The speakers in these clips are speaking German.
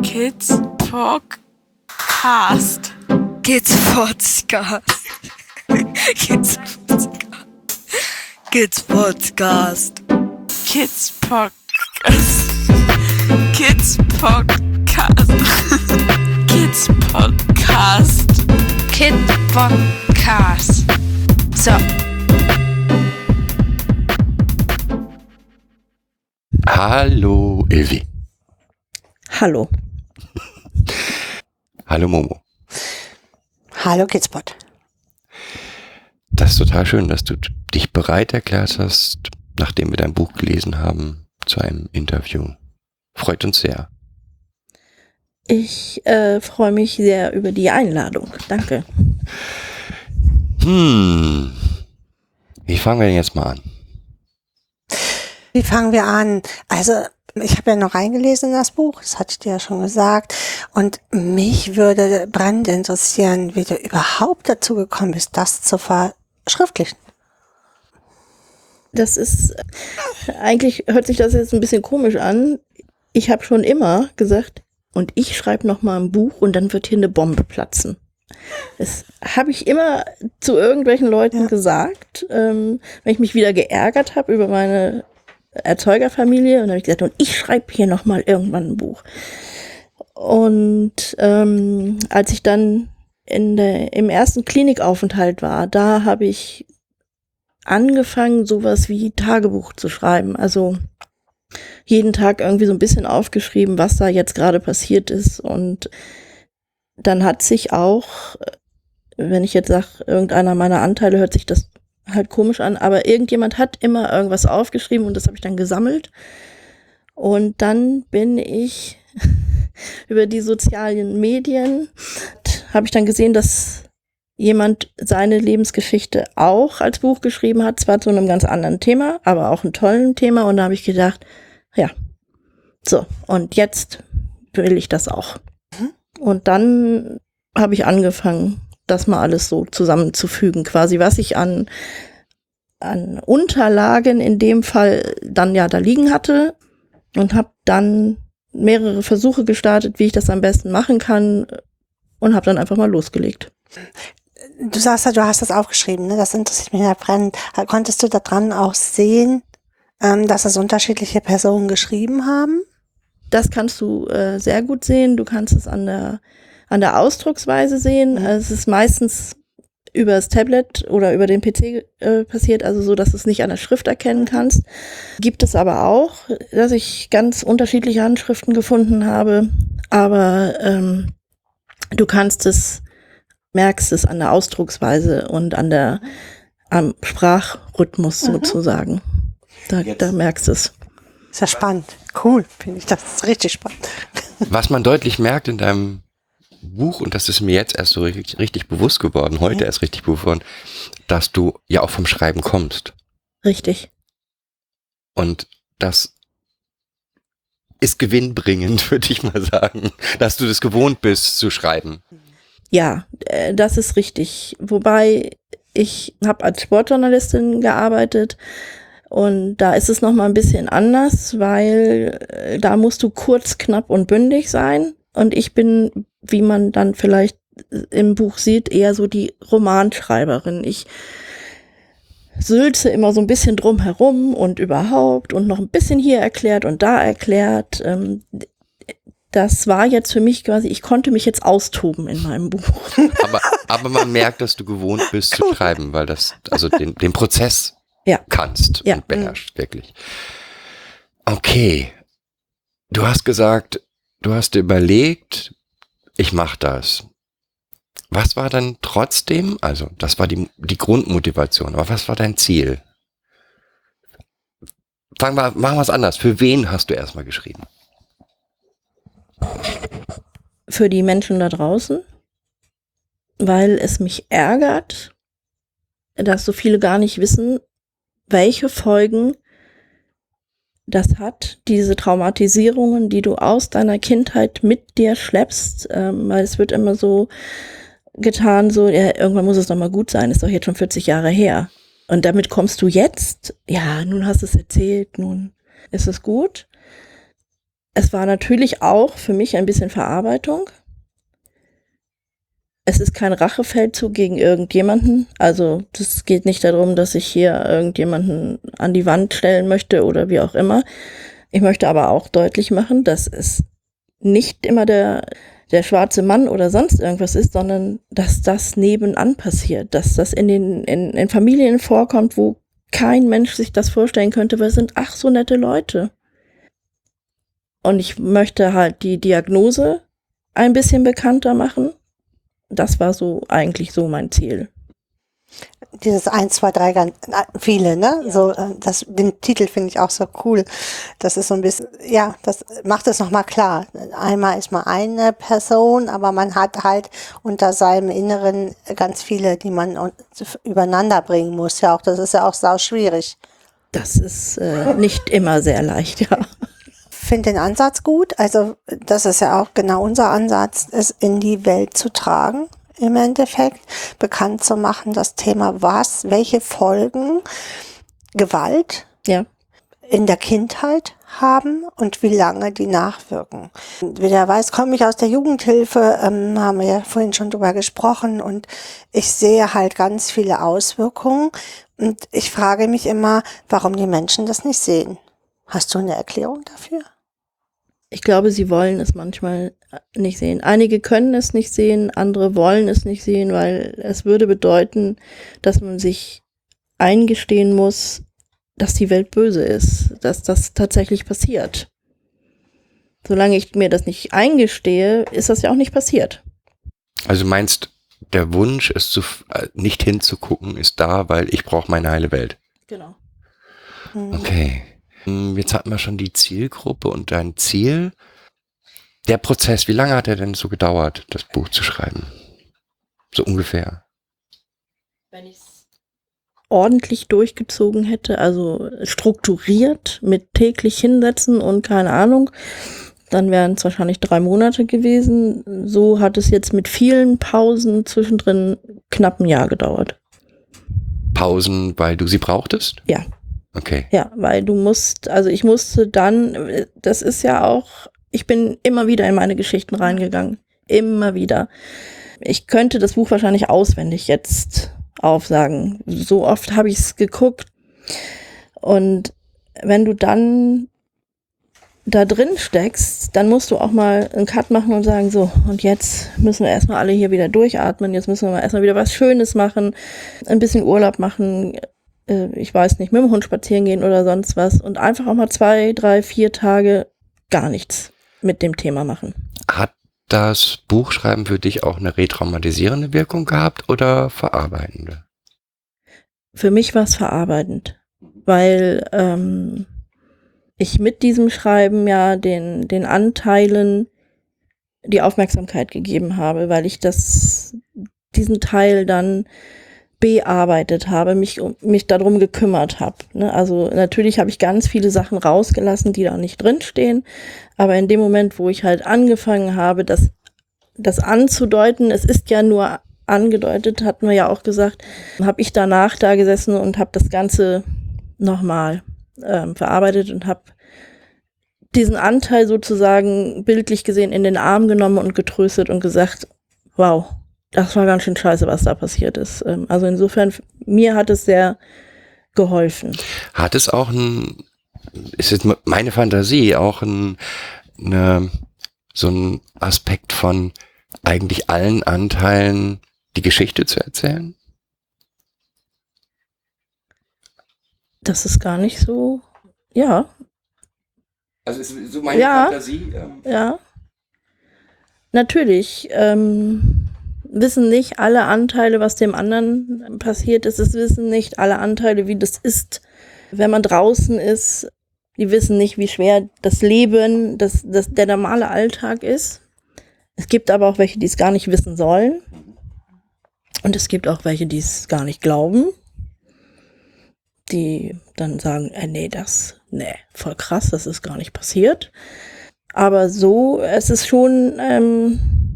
Kids Podcast. Kids Podcast. Kids Podcast. Kids Podcast. Kids Podcast. Kids Podcast. Kids Podcast. Kid Podcast. So. Hallo Ilvi. Hallo. Hallo Momo. Hallo Kidspot. Das ist total schön, dass du dich bereit erklärt hast, nachdem wir dein Buch gelesen haben, zu einem Interview. Freut uns sehr. Ich äh, freue mich sehr über die Einladung. Danke. Hm. Wie fangen wir denn jetzt mal an? Wie fangen wir an? Also, ich habe ja noch reingelesen in das Buch, das hatte ich dir ja schon gesagt. Und mich würde brennend interessieren, wie du überhaupt dazu gekommen bist, das zu verschriftlichen. Das ist, eigentlich hört sich das jetzt ein bisschen komisch an. Ich habe schon immer gesagt, und ich schreibe noch mal ein Buch und dann wird hier eine Bombe platzen. Das habe ich immer zu irgendwelchen Leuten Ja. gesagt, ähm, wenn ich mich wieder geärgert habe über meine Erzeugerfamilie und habe ich gesagt, und ich schreibe hier noch mal irgendwann ein Buch. Und ähm, als ich dann in der, im ersten Klinikaufenthalt war, da habe ich angefangen, sowas wie Tagebuch zu schreiben. Also jeden Tag irgendwie so ein bisschen aufgeschrieben, was da jetzt gerade passiert ist. Und dann hat sich auch, wenn ich jetzt sage, irgendeiner meiner Anteile hört sich das halt komisch an, aber irgendjemand hat immer irgendwas aufgeschrieben und das habe ich dann gesammelt. Und dann bin ich über die sozialen Medien, habe ich dann gesehen, dass jemand seine Lebensgeschichte auch als Buch geschrieben hat, zwar zu einem ganz anderen Thema, aber auch ein tollen Thema. Und da habe ich gedacht, ja, so, und jetzt will ich das auch. Und dann habe ich angefangen, das mal alles so zusammenzufügen, quasi, was ich an, an Unterlagen in dem Fall dann ja da liegen hatte und habe dann mehrere Versuche gestartet, wie ich das am besten machen kann und habe dann einfach mal losgelegt. Du sagst ja, du hast das aufgeschrieben, ne? das interessiert mich ja brennend. Konntest du daran auch sehen, ähm, dass es unterschiedliche Personen geschrieben haben? Das kannst du äh, sehr gut sehen. Du kannst es an der, an der Ausdrucksweise sehen. Mhm. Es ist meistens über das Tablet oder über den PC äh, passiert, also so, dass du es nicht an der Schrift erkennen kannst. Gibt es aber auch, dass ich ganz unterschiedliche Handschriften gefunden habe, aber ähm, du kannst es, merkst es an der Ausdrucksweise und an der am Sprachrhythmus Mhm. sozusagen. Da, da merkst du es. Ist ja spannend. Cool, finde ich. Das ist richtig spannend. Was man deutlich merkt in deinem Buch, und das ist mir jetzt erst so richtig, richtig bewusst geworden, heute erst richtig bewusst geworden, dass du ja auch vom Schreiben kommst. Richtig. Und das ist gewinnbringend, würde ich mal sagen, dass du das gewohnt bist zu schreiben. Ja, äh, das ist richtig. Wobei ich habe als Sportjournalistin gearbeitet und da ist es noch mal ein bisschen anders, weil äh, da musst du kurz, knapp und bündig sein. Und ich bin, wie man dann vielleicht äh, im Buch sieht, eher so die Romanschreiberin. Ich sülze immer so ein bisschen drum herum und überhaupt und noch ein bisschen hier erklärt und da erklärt. Ähm, das war jetzt für mich quasi, ich konnte mich jetzt austoben in meinem Buch. Aber, aber man merkt, dass du gewohnt bist zu schreiben, weil das, also den, den Prozess Ja. kannst Ja. und beherrschst, wirklich. Okay. Du hast gesagt, du hast dir überlegt, ich mach das. Was war dann trotzdem, also das war die, die Grundmotivation, aber was war dein Ziel? Fangen wir, machen wir es anders. Für wen hast du erstmal geschrieben? für die Menschen da draußen, weil es mich ärgert, dass so viele gar nicht wissen, welche Folgen das hat, diese Traumatisierungen, die du aus deiner Kindheit mit dir schleppst, ähm, weil es wird immer so getan, so, ja, irgendwann muss es doch mal gut sein, ist doch jetzt schon 40 Jahre her. Und damit kommst du jetzt, ja, nun hast du es erzählt, nun ist es gut. es war natürlich auch für mich ein bisschen Verarbeitung. Es ist kein Rachefeldzug gegen irgendjemanden. Also es geht nicht darum, dass ich hier irgendjemanden an die Wand stellen möchte oder wie auch immer. Ich möchte aber auch deutlich machen, dass es nicht immer der, der schwarze Mann oder sonst irgendwas ist, sondern dass das nebenan passiert, dass das in den in, in Familien vorkommt, wo kein Mensch sich das vorstellen könnte, weil es sind ach so nette Leute. Und ich möchte halt die Diagnose ein bisschen bekannter machen. Das war so eigentlich so mein Ziel. Dieses 1, 2, 3, ganz, viele, ne? Ja. So, äh, das, den Titel finde ich auch so cool. Das ist so ein bisschen, ja, das macht es nochmal klar. Einmal ist man eine Person, aber man hat halt unter seinem Inneren ganz viele, die man übereinander bringen muss. Ja, auch, das ist ja auch sau schwierig. Das ist äh, nicht immer sehr leicht, ja finde den Ansatz gut. Also das ist ja auch genau unser Ansatz, es in die Welt zu tragen im Endeffekt, bekannt zu machen, das Thema was, welche Folgen Gewalt ja. in der Kindheit haben und wie lange die nachwirken. Wie der weiß, komme ich aus der Jugendhilfe, ähm, haben wir ja vorhin schon drüber gesprochen und ich sehe halt ganz viele Auswirkungen und ich frage mich immer, warum die Menschen das nicht sehen. Hast du eine Erklärung dafür? Ich glaube, sie wollen es manchmal nicht sehen. Einige können es nicht sehen, andere wollen es nicht sehen, weil es würde bedeuten, dass man sich eingestehen muss, dass die Welt böse ist, dass das tatsächlich passiert. Solange ich mir das nicht eingestehe, ist das ja auch nicht passiert. Also meinst, der Wunsch, es zu, äh, nicht hinzugucken, ist da, weil ich brauche meine heile Welt. Genau. Okay. Hm, jetzt hatten wir schon die Zielgruppe und dein Ziel. Der Prozess, wie lange hat er denn so gedauert, das Buch zu schreiben? So ungefähr. Wenn ich es ordentlich durchgezogen hätte, also strukturiert mit täglich hinsetzen und keine Ahnung, dann wären es wahrscheinlich drei Monate gewesen. So hat es jetzt mit vielen Pausen zwischendrin knapp ein Jahr gedauert. Pausen, weil du sie brauchtest? Ja. Okay. Ja, weil du musst, also ich musste dann, das ist ja auch, ich bin immer wieder in meine Geschichten reingegangen. Immer wieder. Ich könnte das Buch wahrscheinlich auswendig jetzt aufsagen. So oft habe ich es geguckt. Und wenn du dann da drin steckst, dann musst du auch mal einen Cut machen und sagen, so, und jetzt müssen wir erstmal alle hier wieder durchatmen, jetzt müssen wir erstmal wieder was Schönes machen, ein bisschen Urlaub machen, äh, ich weiß nicht, mit dem Hund spazieren gehen oder sonst was und einfach auch mal zwei, drei, vier Tage gar nichts mit dem Thema machen. Hat das Buchschreiben für dich auch eine retraumatisierende Wirkung gehabt oder verarbeitende? Für mich war es verarbeitend, weil ähm, ich mit diesem Schreiben ja den, den Anteilen die Aufmerksamkeit gegeben habe, weil ich das, diesen Teil dann bearbeitet habe, mich mich darum gekümmert habe. Ne? Also natürlich habe ich ganz viele Sachen rausgelassen, die da nicht drinstehen, aber in dem Moment, wo ich halt angefangen habe, das, das anzudeuten, es ist ja nur angedeutet, hatten wir ja auch gesagt, habe ich danach da gesessen und habe das Ganze nochmal ähm, verarbeitet und habe diesen Anteil sozusagen bildlich gesehen in den Arm genommen und getröstet und gesagt, wow, das war ganz schön scheiße, was da passiert ist. Ähm, also insofern, mir hat es sehr geholfen. Hat es auch ein, ist jetzt meine Fantasie, auch ein, eine, so ein Aspekt von eigentlich allen Anteilen die Geschichte zu erzählen? Das ist gar nicht so, ja. Also ist so meine ja, Fantasie. Ähm. Ja. Natürlich. Ähm, wissen nicht alle Anteile, was dem anderen passiert ist. Es wissen nicht alle Anteile, wie das ist, wenn man draußen ist. Die wissen nicht, wie schwer das Leben, das, das, der normale Alltag ist. Es gibt aber auch welche, die es gar nicht wissen sollen. Und es gibt auch welche, die es gar nicht glauben. Die dann sagen, äh, nee, das, nee, voll krass, das ist gar nicht passiert. Aber so, es ist schon, ähm,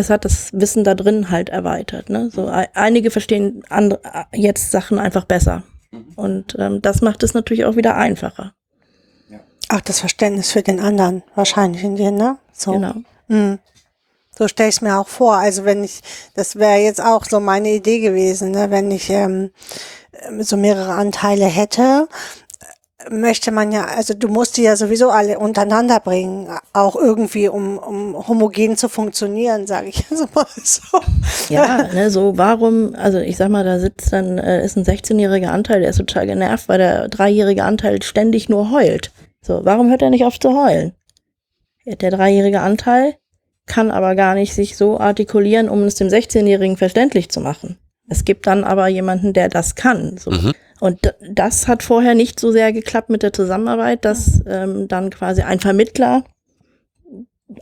es hat das Wissen da drin halt erweitert. Ne? So einige verstehen andere, jetzt Sachen einfach besser. Mhm. Und ähm, das macht es natürlich auch wieder einfacher. Ja. Auch das Verständnis für den anderen wahrscheinlich in dir, ne? So. Genau. Hm. So stelle ich es mir auch vor. Also wenn ich, das wäre jetzt auch so meine Idee gewesen, ne? wenn ich ähm, so mehrere Anteile hätte, möchte man ja, also du musst die ja sowieso alle untereinander bringen, auch irgendwie, um, um homogen zu funktionieren, sage ich also mal so. Ja, ne, so warum, also ich sag mal, da sitzt dann, äh, ist ein 16-jähriger Anteil, der ist total genervt, weil der dreijährige Anteil ständig nur heult. So, warum hört er nicht auf zu heulen? Der dreijährige Anteil kann aber gar nicht sich so artikulieren, um es dem 16-Jährigen verständlich zu machen. Es gibt dann aber jemanden, der das kann. So. Mhm. Und das hat vorher nicht so sehr geklappt mit der Zusammenarbeit, dass ähm, dann quasi ein Vermittler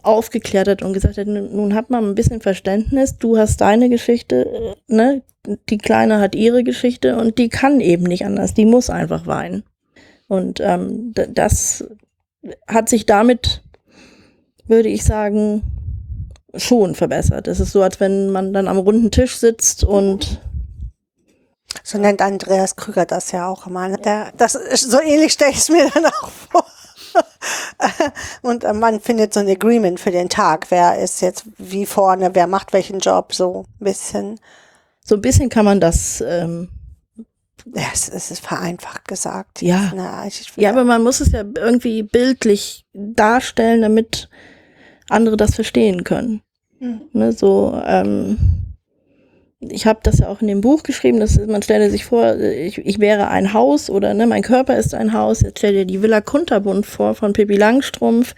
aufgeklärt hat und gesagt hat, nun hat man ein bisschen Verständnis, du hast deine Geschichte, äh, ne? Die Kleine hat ihre Geschichte und die kann eben nicht anders, die muss einfach weinen. Und ähm, das hat sich damit, würde ich sagen, schon verbessert. Es ist so, als wenn man dann am runden Tisch sitzt und So nennt Andreas Krüger das ja auch immer. ne? Der, das ist, so ähnlich stelle ich es mir dann auch vor. Und äh, man findet so ein Agreement für den Tag. Wer ist jetzt wie vorne, wer macht welchen Job, so ein bisschen. so ein bisschen kann man das ähm, Ja, es, es ist vereinfacht gesagt. Ja. Na, ich, Ja, aber man muss es ja irgendwie bildlich darstellen, damit andere das verstehen können. Mhm. Ne, so, ähm, ich habe das ja auch in dem Buch geschrieben, dass man stelle sich vor, ich, ich wäre ein Haus oder ne, mein Körper ist ein Haus. Jetzt stell dir die Villa Kunterbund vor von Pippi Langstrumpf.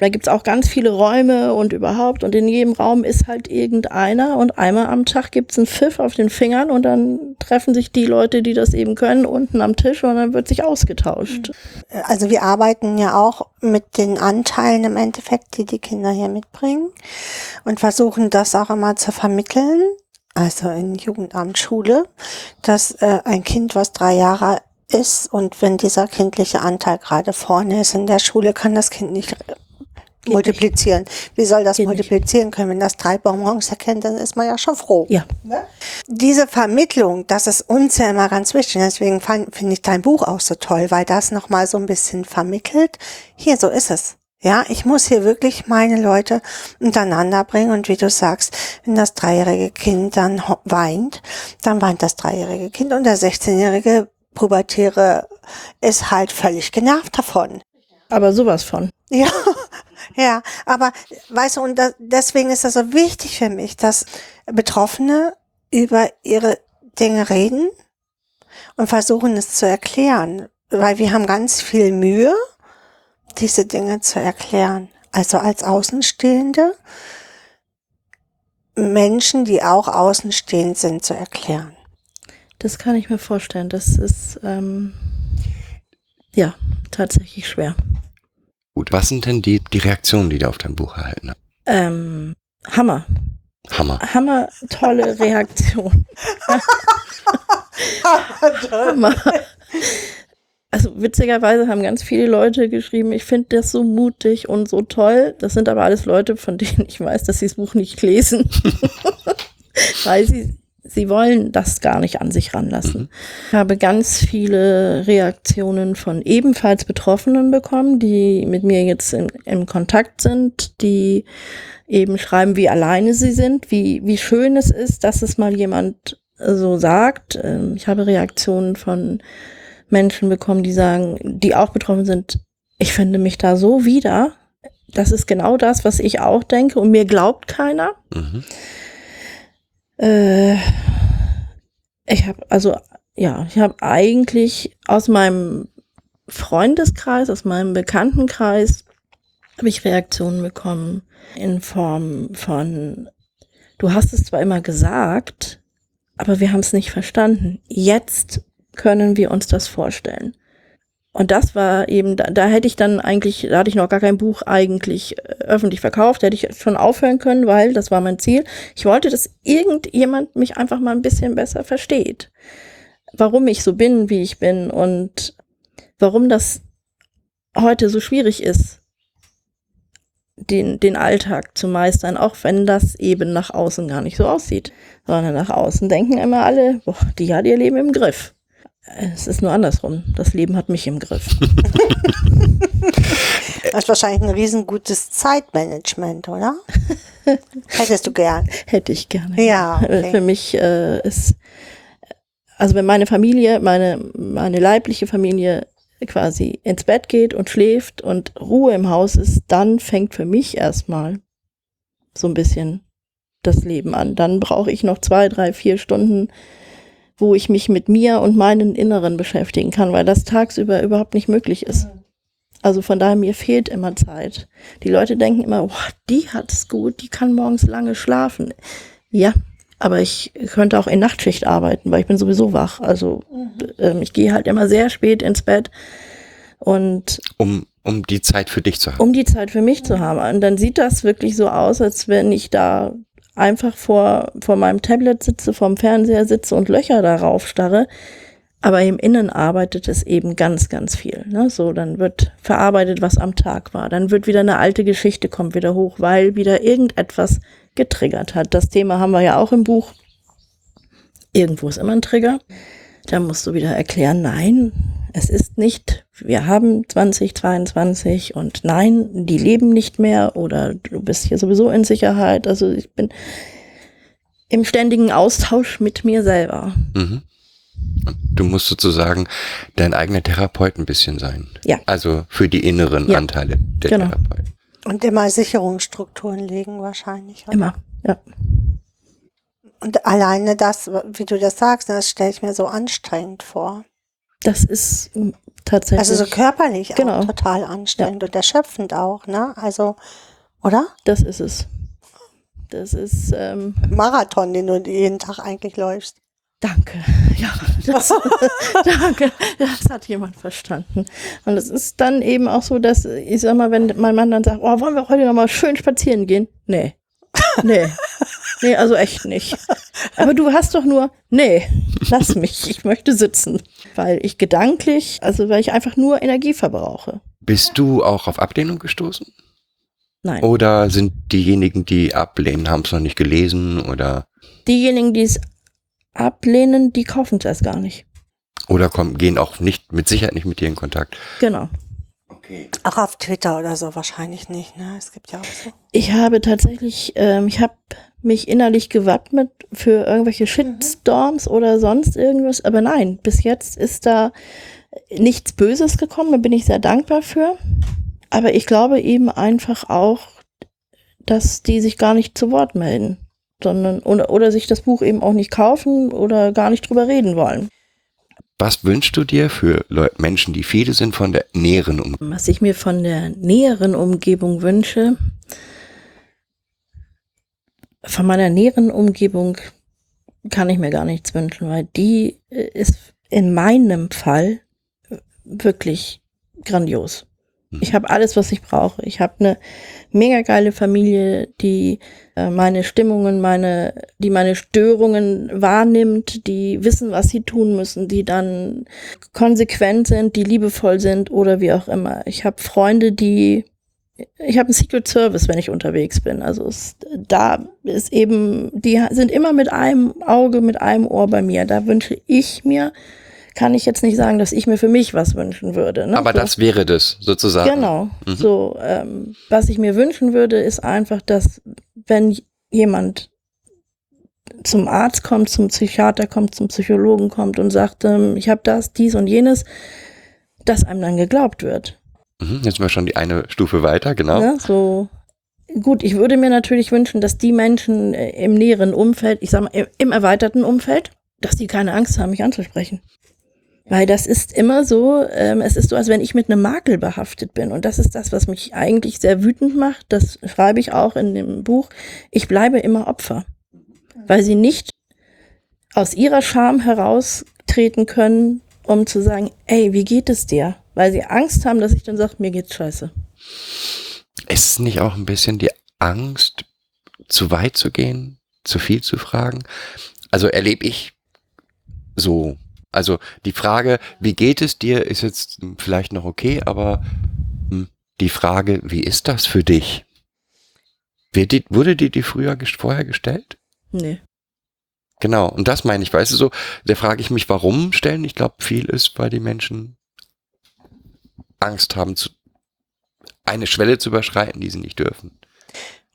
Da gibt's auch ganz viele Räume und überhaupt und in jedem Raum ist halt irgendeiner und einmal am Tag gibt's einen Pfiff auf den Fingern und dann treffen sich die Leute, die das eben können, unten am Tisch und dann wird sich ausgetauscht. Also wir arbeiten ja auch mit den Anteilen im Endeffekt, die die Kinder hier mitbringen und versuchen das auch immer zu vermitteln. Also in Jugendamt, Schule, dass äh, ein Kind, was drei Jahre ist und wenn dieser kindliche Anteil gerade vorne ist in der Schule, kann das Kind nicht äh, multiplizieren. Wie soll das Geht nicht. multiplizieren können? Wenn das drei Bonbons erkennt, dann ist man ja schon froh. Ja. Diese Vermittlung, das ist uns ja immer ganz wichtig. Deswegen finde ich dein Buch auch so toll, weil das nochmal so ein bisschen vermittelt. Hier, so ist es. Ja, ich muss hier wirklich meine Leute untereinander bringen und wie du sagst, wenn das dreijährige Kind dann weint, dann weint das dreijährige Kind und der 16-jährige Pubertäre ist halt völlig genervt davon. Aber sowas von. Ja, ja, aber weißt du, und da, deswegen ist das so wichtig für mich, dass Betroffene über ihre Dinge reden und versuchen es zu erklären, weil wir haben ganz viel Mühe, diese Dinge zu erklären. Also als Außenstehende Menschen, die auch außenstehend sind, zu erklären. Das kann ich mir vorstellen. Das ist ähm, ja tatsächlich schwer. Gut, was sind denn die, die Reaktionen, die du auf dein Buch erhalten hast? Ähm, Hammer. Hammer. Hammer, tolle Reaktion. Hammer. Also witzigerweise haben ganz viele Leute geschrieben, ich finde das so mutig und so toll. Das sind aber alles Leute, von denen ich weiß, dass sie das Buch nicht lesen. Weil sie, sie wollen das gar nicht an sich ranlassen. Ich habe ganz viele Reaktionen von ebenfalls Betroffenen bekommen, die mit mir jetzt in, im Kontakt sind, die eben schreiben, wie alleine sie sind, wie, wie schön es ist, dass es mal jemand so sagt. Ähm, Ich habe Reaktionen von Menschen bekommen, die sagen, die auch betroffen sind, ich finde mich da so wieder. Das ist genau das, was ich auch denke und mir glaubt keiner. Mhm. Äh, ich habe also ja, ich habe eigentlich aus meinem Freundeskreis, aus meinem Bekanntenkreis habe ich Reaktionen bekommen in Form von du hast es zwar immer gesagt, aber wir haben es nicht verstanden. Jetzt können wir uns das vorstellen. Und das war eben, da, da hätte ich dann eigentlich, da hatte ich noch gar kein Buch eigentlich äh, öffentlich verkauft, da hätte ich schon aufhören können, weil das war mein Ziel. Ich wollte, dass irgendjemand mich einfach mal ein bisschen besser versteht. Warum ich so bin, wie ich bin und warum das heute so schwierig ist, den, den Alltag zu meistern, auch wenn das eben nach außen gar nicht so aussieht. Sondern nach außen denken immer alle, boah, die hat ihr Leben im Griff. Es ist nur andersrum. Das Leben hat mich im Griff. Das ist wahrscheinlich ein riesengutes Zeitmanagement, oder? Hättest du gern. Hätte ich gerne. Ja, okay. Für mich äh, ist, also wenn meine Familie, meine, meine leibliche Familie quasi ins Bett geht und schläft und Ruhe im Haus ist, dann fängt für mich erstmal so ein bisschen das Leben an. Dann brauche ich noch zwei, drei, vier Stunden, wo ich mich mit mir und meinen Inneren beschäftigen kann, weil das tagsüber überhaupt nicht möglich ist. Also von daher, mir fehlt immer Zeit. Die Leute denken immer, boah, die hat es gut, die kann morgens lange schlafen. Ja, aber ich könnte auch in Nachtschicht arbeiten, weil ich bin sowieso wach. Also ähm, ich gehe halt immer sehr spät ins Bett und Um, um die Zeit für dich zu haben. um die Zeit für mich zu haben. Und dann sieht das wirklich so aus, als wenn ich da einfach vor, vor meinem Tablet sitze, vorm Fernseher sitze und Löcher darauf starre. Aber im Innen arbeitet es eben ganz, ganz viel. Ne? So, dann wird verarbeitet, was am Tag war. Dann wird wieder eine alte Geschichte kommt wieder hoch, weil wieder irgendetwas getriggert hat. Das Thema haben wir ja auch im Buch. Irgendwo ist immer ein Trigger. Da musst du wieder erklären, nein, es ist nicht, wir haben 2022 und nein, die leben nicht mehr oder du bist hier sowieso in Sicherheit. Also ich bin im ständigen Austausch mit mir selber. Mhm. Und du musst sozusagen dein eigener Therapeut ein bisschen sein. Ja. Also für die inneren Ja. Anteile der Genau. Therapeut. Und immer Sicherungsstrukturen legen wahrscheinlich. oder? Immer, ja. Und alleine das, wie du das sagst, das stelle ich mir so anstrengend vor. Das ist mm, tatsächlich. Also so körperlich Genau. auch total anstrengend und erschöpfend auch, ne? Also, oder? das ist es. Das ist, ähm, Marathon, den du jeden Tag eigentlich läufst. danke. Ja, das, danke. Das hat jemand verstanden. Und es ist dann eben auch so, dass, ich sag mal, wenn mein Mann dann sagt, oh, wollen wir heute noch mal schön spazieren gehen? Nee. Nee. Nee, also echt nicht. Aber du hast doch nur, nee, lass mich, ich möchte sitzen. Weil ich gedanklich, also weil ich einfach nur Energie verbrauche. Bist du auch auf Ablehnung gestoßen? Nein. Oder sind diejenigen, die ablehnen, haben es noch nicht gelesen oder, Diejenigen, die es ablehnen, die kaufen es erst gar nicht. oder kommen, gehen auch nicht, mit Sicherheit nicht mit dir in Kontakt? Genau. Okay. Auch auf Twitter oder so wahrscheinlich nicht, ne? Es gibt ja auch so. Ich habe tatsächlich, ähm, ich habe mich innerlich gewappnet für irgendwelche Shitstorms oder sonst irgendwas, aber nein, bis jetzt ist da nichts Böses gekommen, da bin ich sehr dankbar für. Aber ich glaube eben einfach auch, dass die sich gar nicht zu Wort melden, sondern oder, oder sich das Buch eben auch nicht kaufen oder gar nicht drüber reden wollen. Was wünschst du dir für Leu Menschen, die viele sind von der näheren Umgebung? Was ich mir von der näheren Umgebung wünsche, von meiner näheren Umgebung kann ich mir gar nichts wünschen, weil die äh, ist in meinem Fall wirklich grandios. Ich habe alles, was ich brauche. Ich habe eine mega geile Familie, die äh, meine Stimmungen, meine, die meine Störungen wahrnimmt, die wissen, was sie tun müssen, die dann konsequent sind, die liebevoll sind oder wie auch immer. Ich habe Freunde, die ich habe einen Secret Service, wenn ich unterwegs bin. Also es, da ist eben, die sind immer mit einem Auge, mit einem Ohr bei mir. Da wünsche ich mir, kann ich jetzt nicht sagen, dass ich mir für mich was wünschen würde. Ne? Aber so. das wäre das sozusagen. Genau. Mhm. So, ähm, was ich mir wünschen würde, ist einfach, dass wenn jemand zum Arzt kommt, zum Psychiater kommt, zum Psychologen kommt und sagt, ähm, ich habe das, dies und jenes, dass einem dann geglaubt wird. Mhm, jetzt sind wir schon die eine Stufe weiter, genau. Ne? So gut, ich würde mir natürlich wünschen, dass die Menschen äh, im näheren Umfeld, ich sag mal, im, im erweiterten Umfeld, dass die keine Angst haben, mich anzusprechen. Weil das ist immer so, ähm, es ist so, als wenn ich mit einem Makel behaftet bin. Und das ist das, was mich eigentlich sehr wütend macht. Das schreibe ich auch in dem Buch. Ich bleibe immer Opfer. Weil sie nicht aus ihrer Scham heraustreten können, um zu sagen, ey, wie geht es dir? Weil sie Angst haben, dass ich dann sage, mir geht's scheiße. Ist es nicht auch ein bisschen die Angst, zu weit zu gehen, zu viel zu fragen? Also erlebe ich so. Also die Frage, wie geht es dir, ist jetzt vielleicht noch okay, aber hm, die Frage, wie ist das für dich? Wurde dir die früher vorher gestellt? Nee. Genau, und das meine ich, weißt du so, da frage ich mich, warum stellen. Ich glaube, viel ist, weil die Menschen Angst haben, zu, eine Schwelle zu überschreiten, die sie nicht dürfen.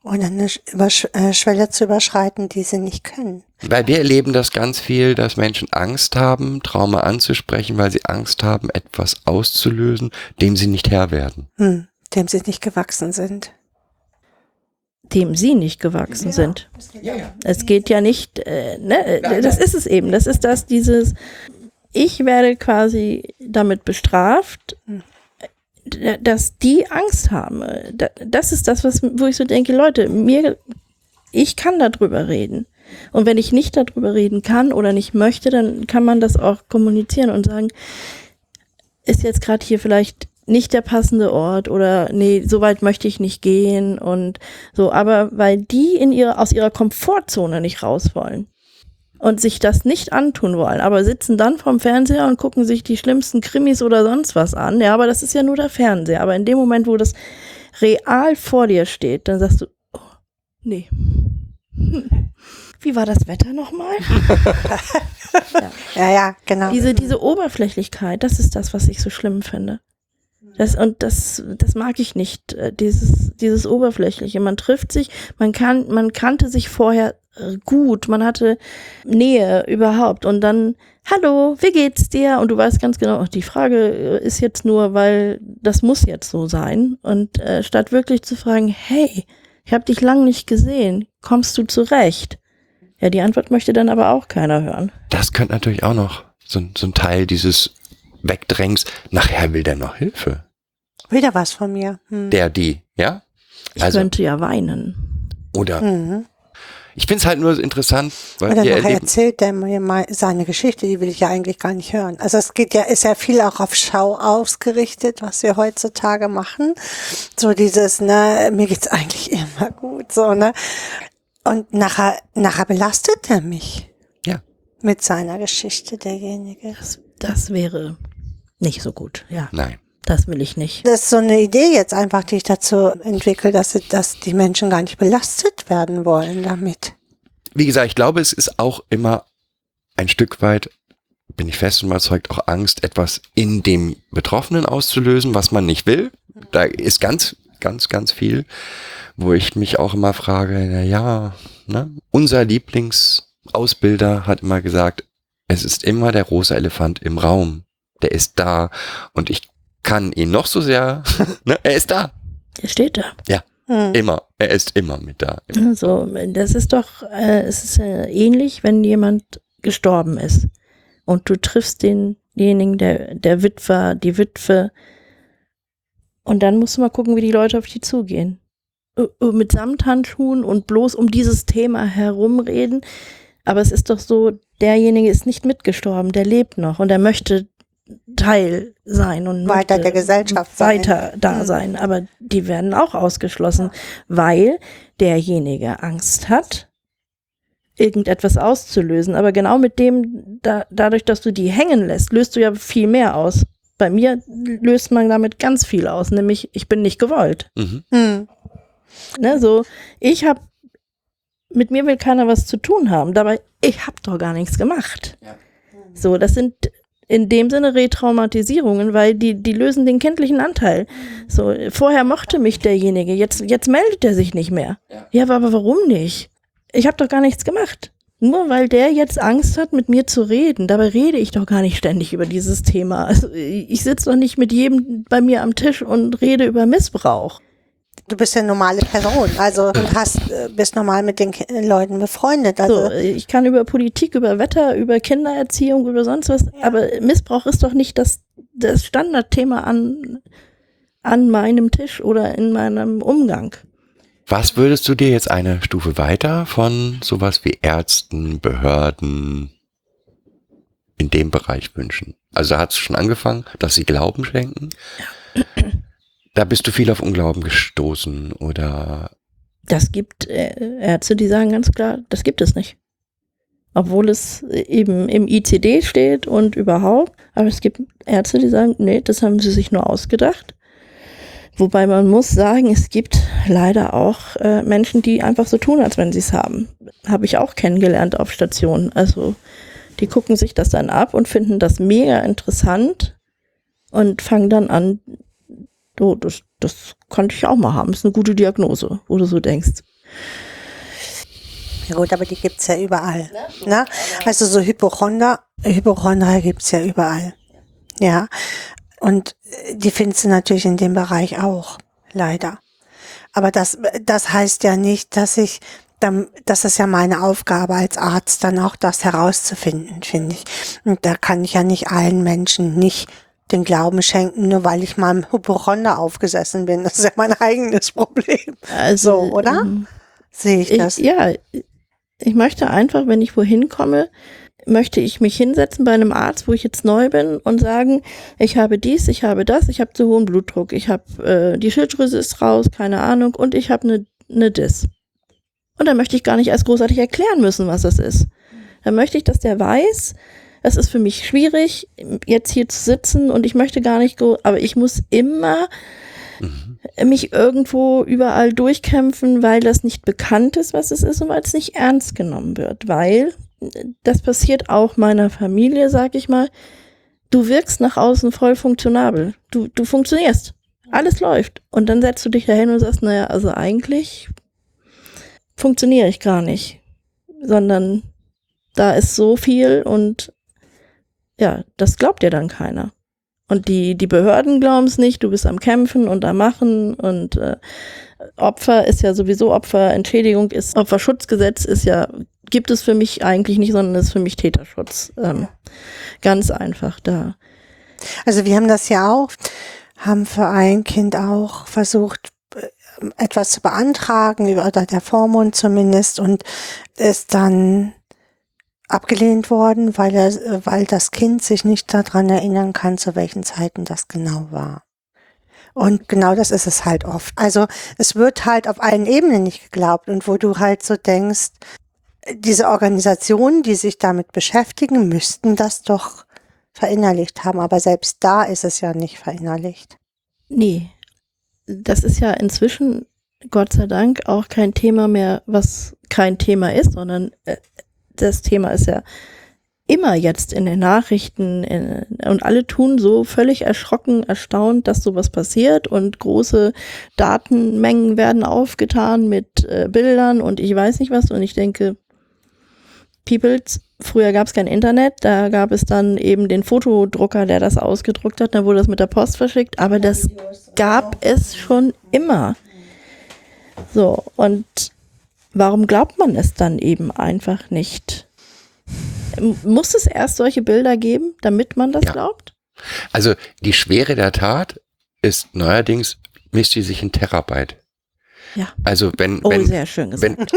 Und eine äh, Schwelle zu überschreiten, die sie nicht können. Weil wir erleben das ganz viel, dass Menschen Angst haben, Trauma anzusprechen, weil sie Angst haben, etwas auszulösen, dem sie nicht Herr werden. Hm, dem sie nicht gewachsen sind. dem sie nicht gewachsen sind. Es geht ja nicht, äh, ne, äh, das ist es eben. Das ist das, dieses, ich werde quasi damit bestraft, äh, dass die Angst haben. Da- Das ist das, was, wo ich so denke, Leute, mir, ich kann darüber reden. Und wenn ich nicht darüber reden kann oder nicht möchte, dann kann man das auch kommunizieren und sagen, ist jetzt gerade hier vielleicht nicht der passende Ort oder nee, so weit möchte ich nicht gehen und so, aber weil die in ihrer, aus ihrer Komfortzone nicht raus wollen und sich das nicht antun wollen, aber sitzen dann vorm Fernseher und gucken sich die schlimmsten Krimis oder sonst was an. Ja, aber das ist ja nur der Fernseher. Aber in dem Moment, wo das real vor dir steht, dann sagst du, oh, nee. Hm. Wie war das Wetter nochmal? Ja, ja, genau. Diese, diese Oberflächlichkeit, das ist das, was ich so schlimm finde. Das, und das, das mag ich nicht, äh, dieses, dieses Oberflächliche. Man trifft sich, man kann, man kannte sich vorher gut, man hatte Nähe überhaupt und dann, hallo, wie geht's dir? Und du weißt ganz genau, ach, die Frage äh, ist jetzt nur, weil das muss jetzt so sein. Und äh, statt wirklich zu fragen, hey, ich habe dich lang nicht gesehen, kommst du zurecht? Ja, die Antwort möchte dann aber auch keiner hören. Das könnte natürlich auch noch so, ein- so ein Teil dieses Wegdrängs. Nachher will der noch Hilfe. Wieder was von mir. Hm. Der, die, ja? Ich Also- könnte ja weinen. Oder Mhm. Ich finde es halt nur so interessant, weil Oder wir nachher erleben, erzählt der mir mal seine Geschichte, die will ich ja eigentlich gar nicht hören. Also es geht ja, ist ja viel auch auf Schau ausgerichtet, was wir heutzutage machen. So dieses, ne, mir geht's eigentlich immer gut, so, ne. Und nachher, nachher belastet er mich. Ja. Mit seiner Geschichte, derjenige. Das, das wäre nicht so gut. Ja, nein. Das will ich nicht. Das ist so eine Idee jetzt einfach, die ich dazu entwickle, dass, dass die Menschen gar nicht belastet werden wollen damit. Wie gesagt, ich glaube, es ist auch immer ein Stück weit, bin ich fest und überzeugt, auch Angst, etwas in dem Betroffenen auszulösen, was man nicht will. Da ist ganz, ganz, ganz viel, wo ich mich auch immer frage, na ja, ne? unser Lieblingsausbilder hat immer gesagt, es ist immer der rosa Elefant im Raum. Der ist da und ich kann ihn noch so sehr, ne? er ist da. Er steht da. Hm. Immer. Er ist immer mit da. Also, das ist doch, äh, es ist äh, ähnlich, wenn jemand gestorben ist und du triffst denjenigen, der, der Witwer, die Witwe und dann musst du mal gucken, wie die Leute auf die zugehen. Mit Samthandschuhen und bloß um dieses Thema herumreden. Aber es ist doch so, derjenige ist nicht mitgestorben, der lebt noch und er möchte Teil sein und Weiter der Gesellschaft sein. weiter da Mhm. sein. Aber die werden auch ausgeschlossen, weil derjenige Angst hat, irgendetwas auszulösen. Aber genau mit dem, da, dadurch, dass du die hängen lässt, löst du ja viel mehr aus. Bei mir löst man damit ganz viel aus, nämlich ich bin nicht gewollt. Mhm. Hm. Ne, so, ich habe, mit mir will keiner was zu tun haben, dabei, ich habe doch gar nichts gemacht. So, das sind in dem Sinne Retraumatisierungen, weil die, die lösen den kindlichen Anteil. So, vorher mochte mich derjenige, jetzt, jetzt meldet er sich nicht mehr. Ja, aber, aber warum nicht? Ich habe doch gar nichts gemacht. Nur weil der jetzt Angst hat, mit mir zu reden. Dabei rede ich doch gar nicht ständig über dieses Thema. Also, ich sitze doch nicht mit jedem bei mir am Tisch und rede über Missbrauch. Du bist ja eine normale Person, also und hast, äh, bist normal mit den Ki- Leuten befreundet. Also So, ich kann über Politik, über Wetter, über Kindererziehung, über sonst was, aber Missbrauch ist doch nicht das, das Standardthema an, an meinem Tisch oder in meinem Umgang. Was würdest du dir jetzt eine Stufe weiter von sowas wie Ärzten, Behörden in dem Bereich wünschen? Also da hat es schon angefangen, dass sie Glauben schenken. Da bist du viel auf Unglauben gestoßen oder Das gibt äh, Ärzte, die sagen ganz klar, das gibt es nicht. Obwohl es eben im ICD steht und überhaupt. Aber es gibt Ärzte, die sagen, nee, das haben sie sich nur ausgedacht. Wobei man muss sagen, es gibt leider auch äh, Menschen, die einfach so tun, als wenn sie es haben. Habe ich auch kennengelernt auf Stationen. Also die gucken sich das dann ab und finden das mega interessant und fangen dann an, Oh, das, das könnte ich auch mal haben. Ist eine gute Diagnose, wo du so denkst. Ja gut, aber die gibt's ja überall. Ne? Also so Hypochonder, Hypochonder gibt's ja überall. Ja. Und äh, die findest du natürlich in dem Bereich auch, leider. Aber das, das heißt ja nicht, dass ich, dann, das ist ja meine Aufgabe als Arzt, dann auch das herauszufinden, finde ich. Und da kann ich ja nicht allen Menschen nicht den Glauben schenken, nur weil ich mal im Hypochonder aufgesessen bin. Das ist ja mein eigenes Problem. Also, So, oder? ähm, Sehe ich Ich, das? ja, ich möchte einfach, wenn ich wohin komme, möchte ich mich hinsetzen bei einem Arzt, wo ich jetzt neu bin und sagen, ich habe dies, ich habe das, ich habe zu hohen Blutdruck, ich habe äh, die Schilddrüse ist raus, keine Ahnung, und ich habe eine ne Dis. Und dann möchte ich gar nicht erst großartig erklären müssen, was das ist. Dann möchte ich, dass der weiß, es ist für mich schwierig, jetzt hier zu sitzen und ich möchte gar nicht, aber ich muss immer mich irgendwo überall durchkämpfen, weil das nicht bekannt ist, was es ist und weil es nicht ernst genommen wird. Weil das passiert auch meiner Familie, sag ich mal. Du wirkst nach außen voll funktionabel. Du, du funktionierst. Alles läuft. Und dann setzt du dich dahin und sagst, naja, also eigentlich funktioniere ich gar nicht. Sondern da ist so viel und ja, das glaubt dir dann keiner. Und die, die Behörden glauben es nicht, du bist am Kämpfen und am Machen und äh, Opfer ist ja sowieso Opfer, Entschädigung ist, Opferschutzgesetz ist ja, gibt es für mich eigentlich nicht, sondern ist für mich Täterschutz. Ähm, ganz einfach da. Also wir haben das ja auch, haben für ein Kind auch versucht, äh, etwas zu beantragen, oder der Vormund zumindest, und ist dann abgelehnt worden, weil er, weil das Kind sich nicht daran erinnern kann, zu welchen Zeiten das genau war. Und genau das ist es halt oft. Also es wird halt auf allen Ebenen nicht geglaubt und wo du halt so denkst, diese Organisationen, die sich damit beschäftigen, müssten das doch verinnerlicht haben, aber selbst da ist es ja nicht verinnerlicht. Nee, das ist ja inzwischen, Gott sei Dank, auch kein Thema mehr, was kein Thema ist, sondern äh, das Thema ist ja immer jetzt in den Nachrichten in, und alle tun so völlig erschrocken, erstaunt, dass sowas passiert und große Datenmengen werden aufgetan mit äh, Bildern und ich weiß nicht was und ich denke, Peoples, früher gab es kein Internet, da gab es dann eben den Fotodrucker, der das ausgedruckt hat, dann wurde das mit der Post verschickt, aber das gab es schon immer. So, und warum glaubt man es dann eben einfach nicht? Muss es erst solche Bilder geben, damit man das Ja. glaubt? Also die Schwere der Tat ist neuerdings, misst sie sich in Terabyte. Ja. Also wenn, Oh, wenn, sehr schön gesagt. wenn,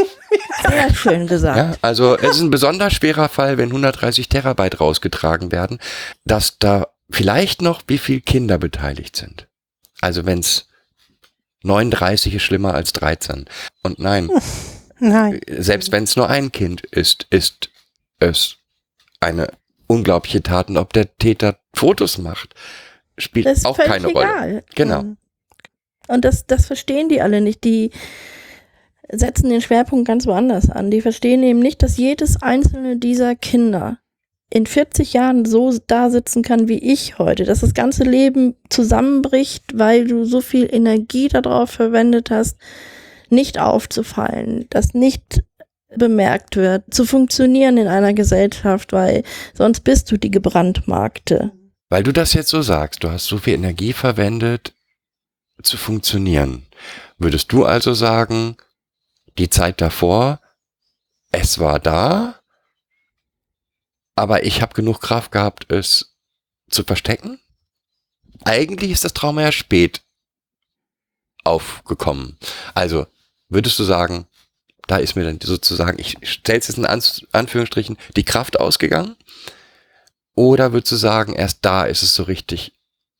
Sehr schön gesagt. ja, also es ist ein besonders schwerer Fall, wenn 130 Terabyte rausgetragen werden, dass da vielleicht noch wie viel Kinder beteiligt sind. Also wenn es 39 ist schlimmer als 13. Und nein, Nein. selbst wenn es nur ein Kind ist, ist es eine unglaubliche Tat. Und ob der Täter Fotos macht, spielt Das auch keine Rolle. egal. Genau. Und das, das verstehen die alle nicht. Die setzen den Schwerpunkt ganz woanders an. Die verstehen eben nicht, dass jedes einzelne dieser Kinder in 40 Jahren so da sitzen kann wie ich heute, dass das ganze Leben zusammenbricht, weil du so viel Energie darauf verwendet hast, nicht aufzufallen, dass nicht bemerkt wird, zu funktionieren in einer Gesellschaft, weil sonst bist du die gebrandmarkte. Weil du das jetzt so sagst, du hast so viel Energie verwendet, zu funktionieren. Würdest du also sagen, die Zeit davor, es war da, aber ich habe genug Kraft gehabt, es zu verstecken? Eigentlich ist das Trauma ja spät aufgekommen. Also würdest du sagen, da ist mir dann sozusagen, ich stelle es jetzt in Anführungsstrichen, die Kraft ausgegangen? Oder würdest du sagen, erst da ist es so richtig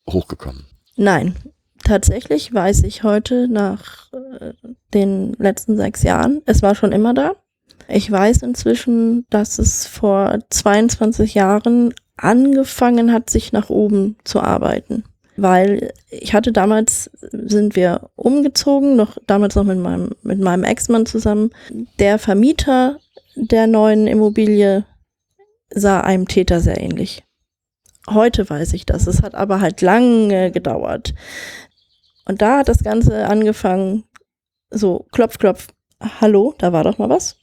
hochgekommen? Nein, tatsächlich weiß ich heute nach äh, den letzten sechs Jahren, es war schon immer da. Ich weiß inzwischen, dass es vor 22 Jahren angefangen hat, sich nach oben zu arbeiten. Weil ich hatte damals, sind wir umgezogen, noch damals noch mit meinem, mit meinem Ex-Mann zusammen. Der Vermieter der neuen Immobilie sah einem Täter sehr ähnlich. Heute weiß ich das. Es hat aber halt lange gedauert. Und da hat das Ganze angefangen, so klopf, klopf, hallo, da war doch mal was.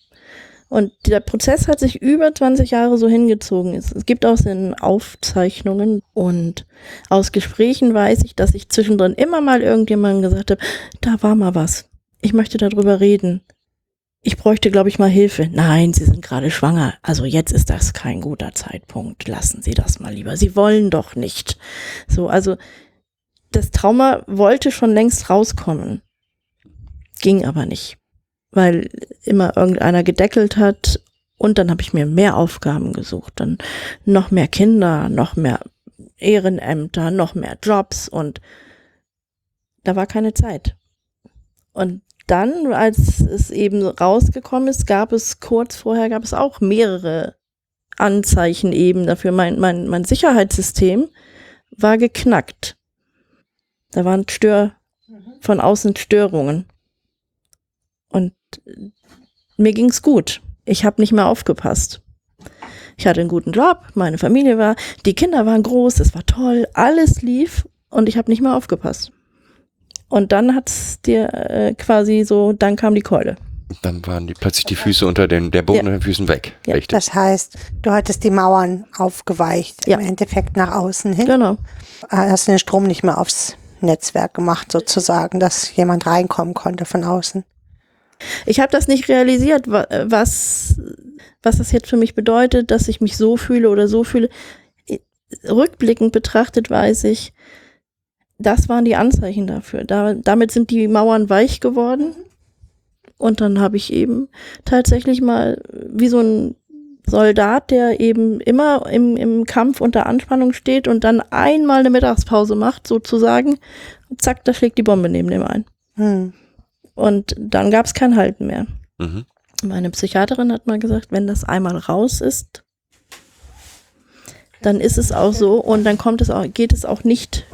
Und der Prozess hat sich über 20 Jahre so hingezogen. Es, gibt aus den Aufzeichnungen und aus Gesprächen weiß ich, dass ich zwischendrin immer mal irgendjemandem gesagt habe, da war mal was. Ich möchte darüber reden. Ich bräuchte, glaube ich, mal Hilfe. Nein, Sie sind gerade schwanger. Also jetzt ist das kein guter Zeitpunkt. Lassen Sie das mal lieber. Sie wollen doch nicht. So, also das Trauma wollte schon längst rauskommen. Ging aber nicht, weil immer irgendeiner gedeckelt hat und dann habe ich mir mehr Aufgaben gesucht, dann noch mehr Kinder, noch mehr Ehrenämter, noch mehr Jobs und da war keine Zeit. Und dann, als es eben rausgekommen ist, gab es kurz vorher, gab es auch mehrere Anzeichen eben dafür. Mein, mein, mein Sicherheitssystem war geknackt. Da waren Stör, von außen Störungen. Und mir ging's gut. Ich habe nicht mehr aufgepasst. Ich hatte einen guten Job, meine Familie war, die Kinder waren groß, es war toll, alles lief und ich habe nicht mehr aufgepasst. Und dann hat's dir äh, quasi so, dann kam die Keule. Dann waren die plötzlich die Füße unter den, der Boden Ja. unter den Füßen weg. Ja, Richtig. Das heißt, du hattest die Mauern aufgeweicht, Ja. im Endeffekt nach außen hin. Genau. Hast den Strom nicht mehr aufs Netzwerk gemacht, sozusagen, dass jemand reinkommen konnte von außen. Ich habe das nicht realisiert, äh, was, was das jetzt für mich bedeutet, dass ich mich so fühle oder so fühle. Rückblickend betrachtet weiß ich, das waren die Anzeichen dafür. Da, damit sind die Mauern weich geworden. Und dann habe ich eben tatsächlich mal wie so ein Soldat, der eben immer im, im Kampf unter Anspannung steht und dann einmal eine Mittagspause macht, sozusagen. Zack, da schlägt die Bombe neben dem ein. Hm. Und dann gab es kein Halten mehr. Mhm. Meine Psychiaterin hat mal gesagt, wenn das einmal raus ist, dann ist es auch so und dann kommt es auch, geht es auch nicht.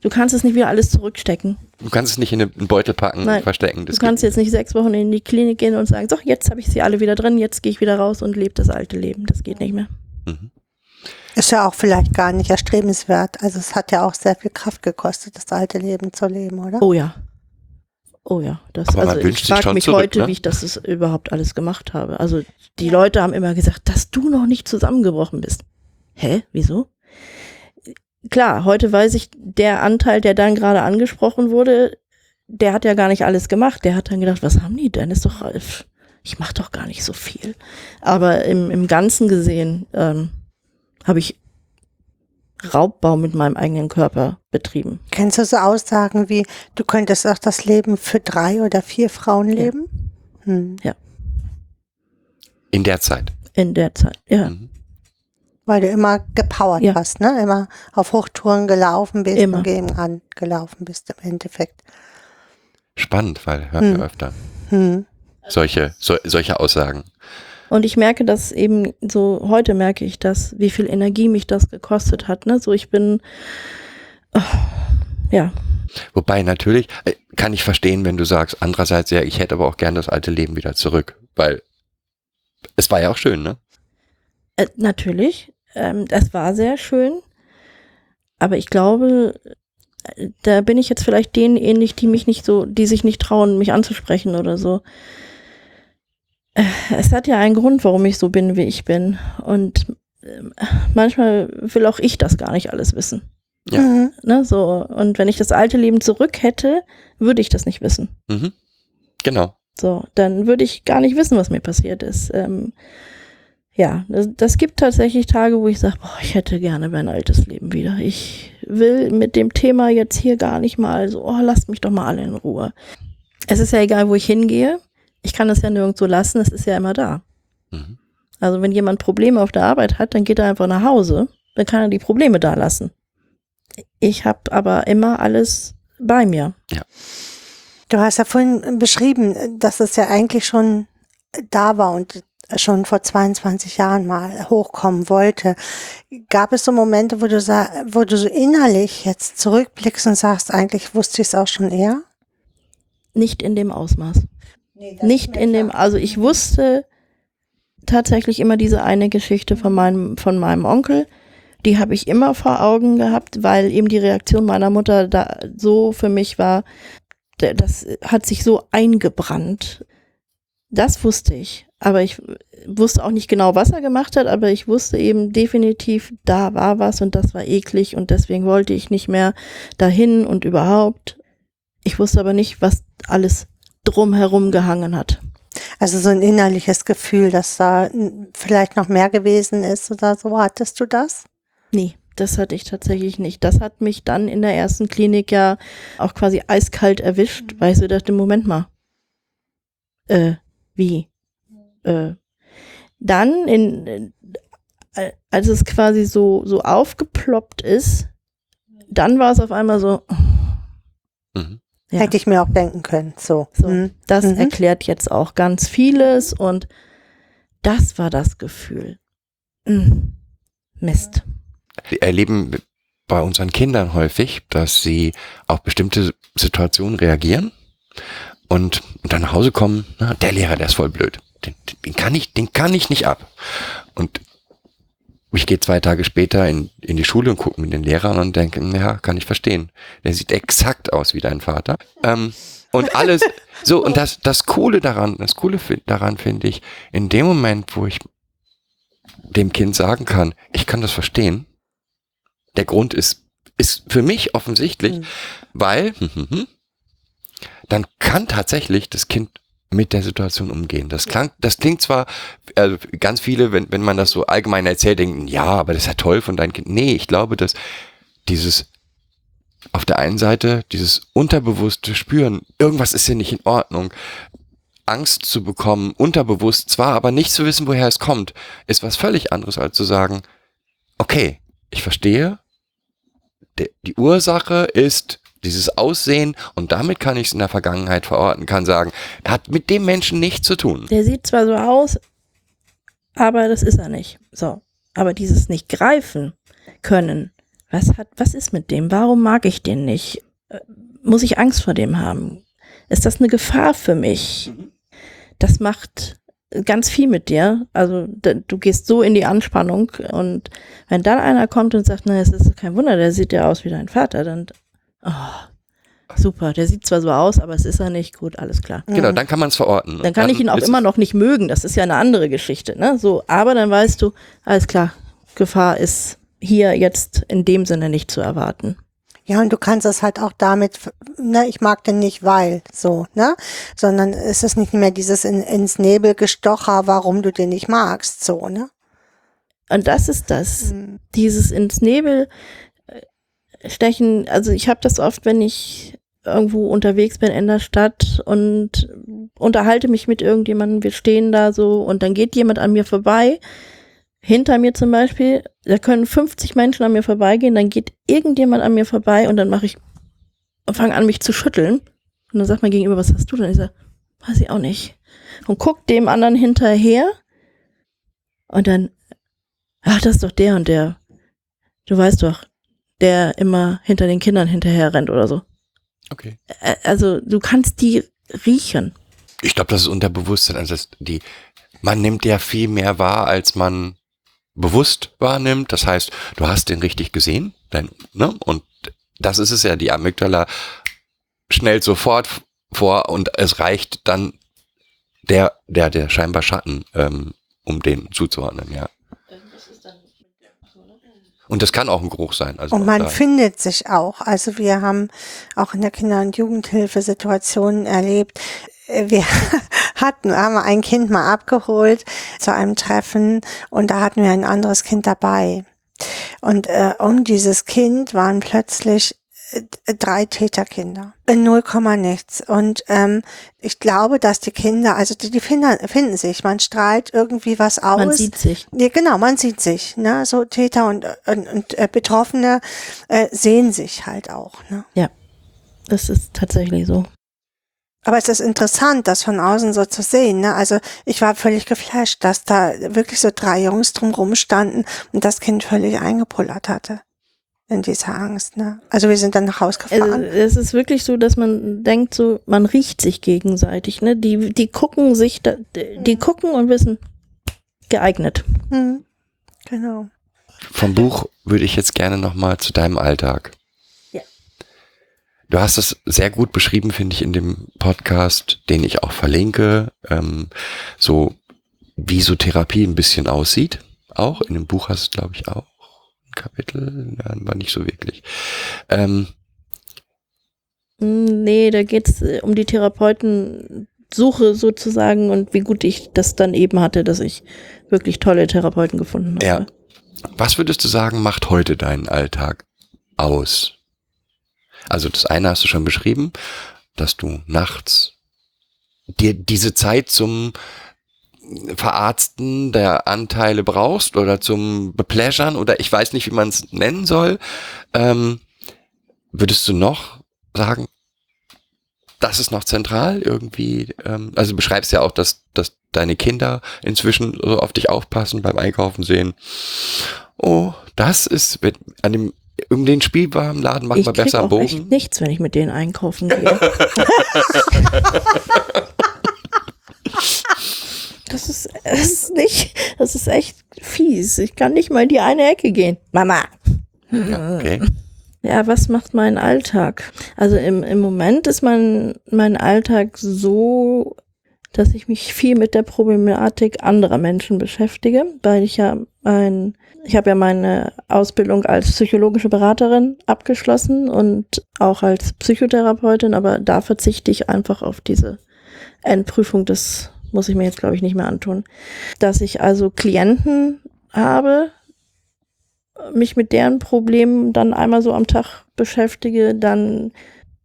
Du kannst es nicht wieder alles zurückstecken. Du kannst es nicht in einen Beutel packen Nein. und verstecken. Du Das kannst jetzt nicht sechs Wochen in die Klinik gehen und sagen, so, jetzt habe ich sie alle wieder drin, jetzt gehe ich wieder raus und lebe das alte Leben. Das geht nicht mehr. Mhm. Ist ja auch vielleicht gar nicht erstrebenswert. Also es hat ja auch sehr viel Kraft gekostet, das alte Leben zu leben, oder? Oh ja. Oh ja. Das, Aber also wünscht ich frage mich zurück, heute, ne? wie ich das überhaupt alles gemacht habe. Also die Leute haben immer gesagt, dass du noch nicht zusammengebrochen bist. Hä? Wieso? Klar, heute weiß ich, der Anteil, der dann gerade angesprochen wurde, der hat ja gar nicht alles gemacht. Der hat dann gedacht, was haben die denn? Ist doch, äh, ich mache doch gar nicht so viel. Aber im, im Ganzen gesehen ähm, habe ich Raubbau mit meinem eigenen Körper betrieben. Kennst du so Aussagen wie, du könntest auch das Leben für drei oder vier Frauen leben? Hm. In der Zeit. In der Zeit, ja. Mhm. Weil du immer gepowert Ja. hast, ne? Immer auf Hochtouren gelaufen bist Immer. und gegen an gelaufen bist im Endeffekt. Spannend, weil hört Hm. man öfter Hm. solche, so, solche Aussagen. Und ich merke das eben so, heute merke ich das, wie viel Energie mich das gekostet hat. Ne? So, ich bin, oh, ja, Wobei natürlich äh, kann ich verstehen, wenn du sagst, andererseits ja, ich hätte aber auch gern das alte Leben wieder zurück, weil es war ja auch schön, ne? äh, natürlich, ähm, das war sehr schön. Aber ich glaube, äh, da bin ich jetzt vielleicht denen ähnlich, die mich nicht so, die sich nicht trauen, mich anzusprechen oder so. Es hat ja einen Grund, warum ich so bin, wie ich bin. Und ähm, manchmal will auch ich das gar nicht alles wissen. Ja. Mhm. Ne, so. Und wenn ich das alte Leben zurück hätte, würde ich das nicht wissen. Mhm. Genau. So, dann würde ich gar nicht wissen, was mir passiert ist. Ähm, ja, das, das gibt tatsächlich Tage, wo ich sage, boah, ich hätte gerne mein altes Leben wieder. Ich will mit dem Thema jetzt hier gar nicht mal so, oh, lasst mich doch mal alle in Ruhe. Es ist ja egal, wo ich hingehe. Ich kann es ja nirgendwo lassen, es ist ja immer da. Mhm. Also wenn jemand Probleme auf der Arbeit hat, dann geht er einfach nach Hause, dann kann er die Probleme da lassen. Ich habe aber immer alles bei mir. Du hast ja vorhin beschrieben, dass es ja eigentlich schon da war und schon vor 22 Jahren mal hochkommen wollte. Gab es so Momente, wo du, wo du so innerlich jetzt zurückblickst und sagst, eigentlich wusste ich es auch schon eher? Nicht in dem Ausmaß. Nicht in dem, also ich wusste tatsächlich immer diese eine Geschichte von meinem, von meinem Onkel, Die habe ich immer vor Augen gehabt, weil eben die Reaktion meiner Mutter da so für mich war, das hat sich so eingebrannt. Das wusste ich. Aber ich wusste auch nicht genau, was er gemacht hat, aber ich wusste eben definitiv, da war was und das war eklig und deswegen wollte ich nicht mehr dahin und überhaupt. Ich wusste aber nicht, was alles drumherum gehangen hat. Also so ein innerliches Gefühl, dass da vielleicht noch mehr gewesen ist oder so. Hattest du das? Nee, das hatte ich tatsächlich nicht. Das hat mich dann in der ersten Klinik ja auch quasi eiskalt erwischt, weil ich so dachte, Moment mal. Äh, wie? Äh, dann, in, äh, als es quasi so, so aufgeploppt ist, dann war es auf einmal so, Mhm. Ja, Hätte ich mir auch denken können. So. so, Mhm. das Mhm. erklärt jetzt auch ganz vieles und das war das Gefühl. Mm, Mist. Wir erleben bei unseren Kindern häufig, dass sie auf bestimmte Situationen reagieren und, und dann nach Hause kommen, na, der Lehrer, der ist voll blöd. Den, den kann ich, den kann ich nicht ab. Und ich gehe zwei Tage später in, in die Schule und gucke mit den Lehrern und denke, ja, kann ich verstehen. Der sieht exakt aus wie dein Vater. Ähm, und alles, so, und das, das Coole daran, das Coole daran finde ich, in dem Moment, wo ich dem Kind sagen kann, ich kann das verstehen, der Grund ist, ist für mich offensichtlich, Mhm. weil dann kann tatsächlich das Kind mit der Situation umgehen. Das klang, das klingt zwar, also ganz viele, wenn, wenn man das so allgemein erzählt, denken, ja, aber das ist ja toll von deinem Kind. Nee, ich glaube, dass dieses auf der einen Seite dieses unterbewusste Spüren, irgendwas ist hier nicht in Ordnung, Angst zu bekommen, unterbewusst zwar, aber nicht zu wissen, woher es kommt, ist was völlig anderes als zu sagen, okay, ich verstehe, die Ursache ist dieses Aussehen und damit kann ich es in der Vergangenheit verorten, kann sagen, hat mit dem Menschen nichts zu tun. Der sieht zwar so aus, aber das ist er nicht. So. Aber dieses nicht greifen können, was hat, was ist mit dem? Warum mag ich den nicht? Äh, Muss ich Angst vor dem haben? Ist das eine Gefahr für mich? Das macht ganz viel mit dir. Also du gehst so in die Anspannung und wenn dann einer kommt und sagt, na, es ist kein Wunder, der sieht ja aus wie dein Vater, dann oh, super, der sieht zwar so aus, aber es ist er nicht. Gut, alles klar. Genau, dann kann man es verorten. Dann kann ich ihn auch immer noch nicht mögen. Das ist ja eine andere Geschichte, ne? So, aber dann weißt du, alles klar, Gefahr ist hier jetzt in dem Sinne nicht zu erwarten. Ja, und du kannst es halt auch damit, ne, ich mag den nicht, weil, so, ne, sondern es ist nicht mehr dieses in, ins Nebel gestocher, warum du den nicht magst, so, ne. Und das ist das, Mhm. dieses ins Nebel stechen. Also ich habe das oft, wenn ich irgendwo unterwegs bin in der Stadt und unterhalte mich mit irgendjemandem, wir stehen da so und dann geht jemand an mir vorbei, hinter mir zum Beispiel, da können 50 Menschen an mir vorbeigehen, dann geht irgendjemand an mir vorbei und dann mache ich fange an, mich zu schütteln. Und dann sagt mein Gegenüber, was hast du denn? Ich sage, weiß ich auch nicht. Und guck dem anderen hinterher und dann, ach, das ist doch der und der. Du weißt doch, der immer hinter den Kindern hinterher rennt oder so. Okay. Also du kannst die riechen. Ich glaube, das ist Unterbewusstsein. Also die, man nimmt ja viel mehr wahr, als man bewusst wahrnimmt. Das heißt, du hast den richtig gesehen, dein, ne? Und das ist es ja, die Amygdala schnellt sofort vor und es reicht dann der, der, der scheinbar Schatten, ähm, um den zuzuordnen, ja. Und das kann auch ein Geruch sein. Also Und man da- findet sich auch. Also wir haben auch in der Kinder- und Jugendhilfe Situationen erlebt. Äh, Wir hatten, haben ein Kind mal abgeholt zu einem Treffen und da hatten wir ein anderes Kind dabei. Und äh, um dieses Kind waren plötzlich drei Täterkinder. In null Komma nichts. Und ähm, ich glaube, dass die Kinder, also die, die finden, finden sich, man strahlt irgendwie was aus. Man sieht sich. Ja, genau, man sieht sich, ne? So Täter und, und, und äh, Betroffene äh, sehen sich halt auch, ne? Das ist tatsächlich so. Aber es ist interessant, das von außen so zu sehen, ne? Also ich war völlig geflasht, dass da wirklich so drei Jungs drumrum standen und das Kind völlig eingepullert hatte. In dieser Angst, ne? Also wir sind dann nach Hause Also, gefahren. es ist wirklich so, dass man denkt, so, man riecht sich gegenseitig, ne? Die, die gucken sich, da, die gucken und wissen, geeignet. Hm, genau. vom Buch würde ich jetzt gerne nochmal zu deinem Alltag. Ja. Du hast es sehr gut beschrieben, finde ich, in dem Podcast, den ich auch verlinke, ähm, so wie so Therapie ein bisschen aussieht. Auch in dem Buch hast du, glaube ich, auch Kapitel, ja, war nicht so wirklich. Ähm, Mm, Nee, da geht's äh, um die Therapeutensuche sozusagen und wie gut ich das dann eben hatte, dass ich wirklich tolle Therapeuten gefunden habe. Ja. Was würdest du sagen, macht heute deinen Alltag aus? Also das eine hast du schon beschrieben, dass du nachts dir diese Zeit zum Verarzten der Anteile brauchst oder zum Bepläschern oder ich weiß nicht, wie man es nennen soll. Ähm, würdest du noch sagen, das ist noch zentral irgendwie? Ähm, also du beschreibst ja auch, dass, dass deine Kinder inzwischen so auf dich aufpassen beim Einkaufen sehen. Oh, das ist mit, an dem um den Spielwarenladen macht ich man besser am auch echt Bogen. nichts, wenn ich mit denen einkaufen gehe. das ist, nicht, das ist echt fies. Ich kann nicht mal in die eine Ecke gehen. Mama. Ja, okay. Ja, was macht mein Alltag? Also im, im Moment ist mein, mein Alltag so, dass ich mich viel mit der Problematik anderer Menschen beschäftige, weil ich ja ein, ich habe ja meine Ausbildung als psychologische Beraterin abgeschlossen und auch als Psychotherapeutin, aber da verzichte ich einfach auf diese Endprüfung. Das muss ich mir jetzt, glaube ich, nicht mehr antun. Dass ich also Klienten habe, mich mit deren Problemen dann einmal so am Tag beschäftige, dann,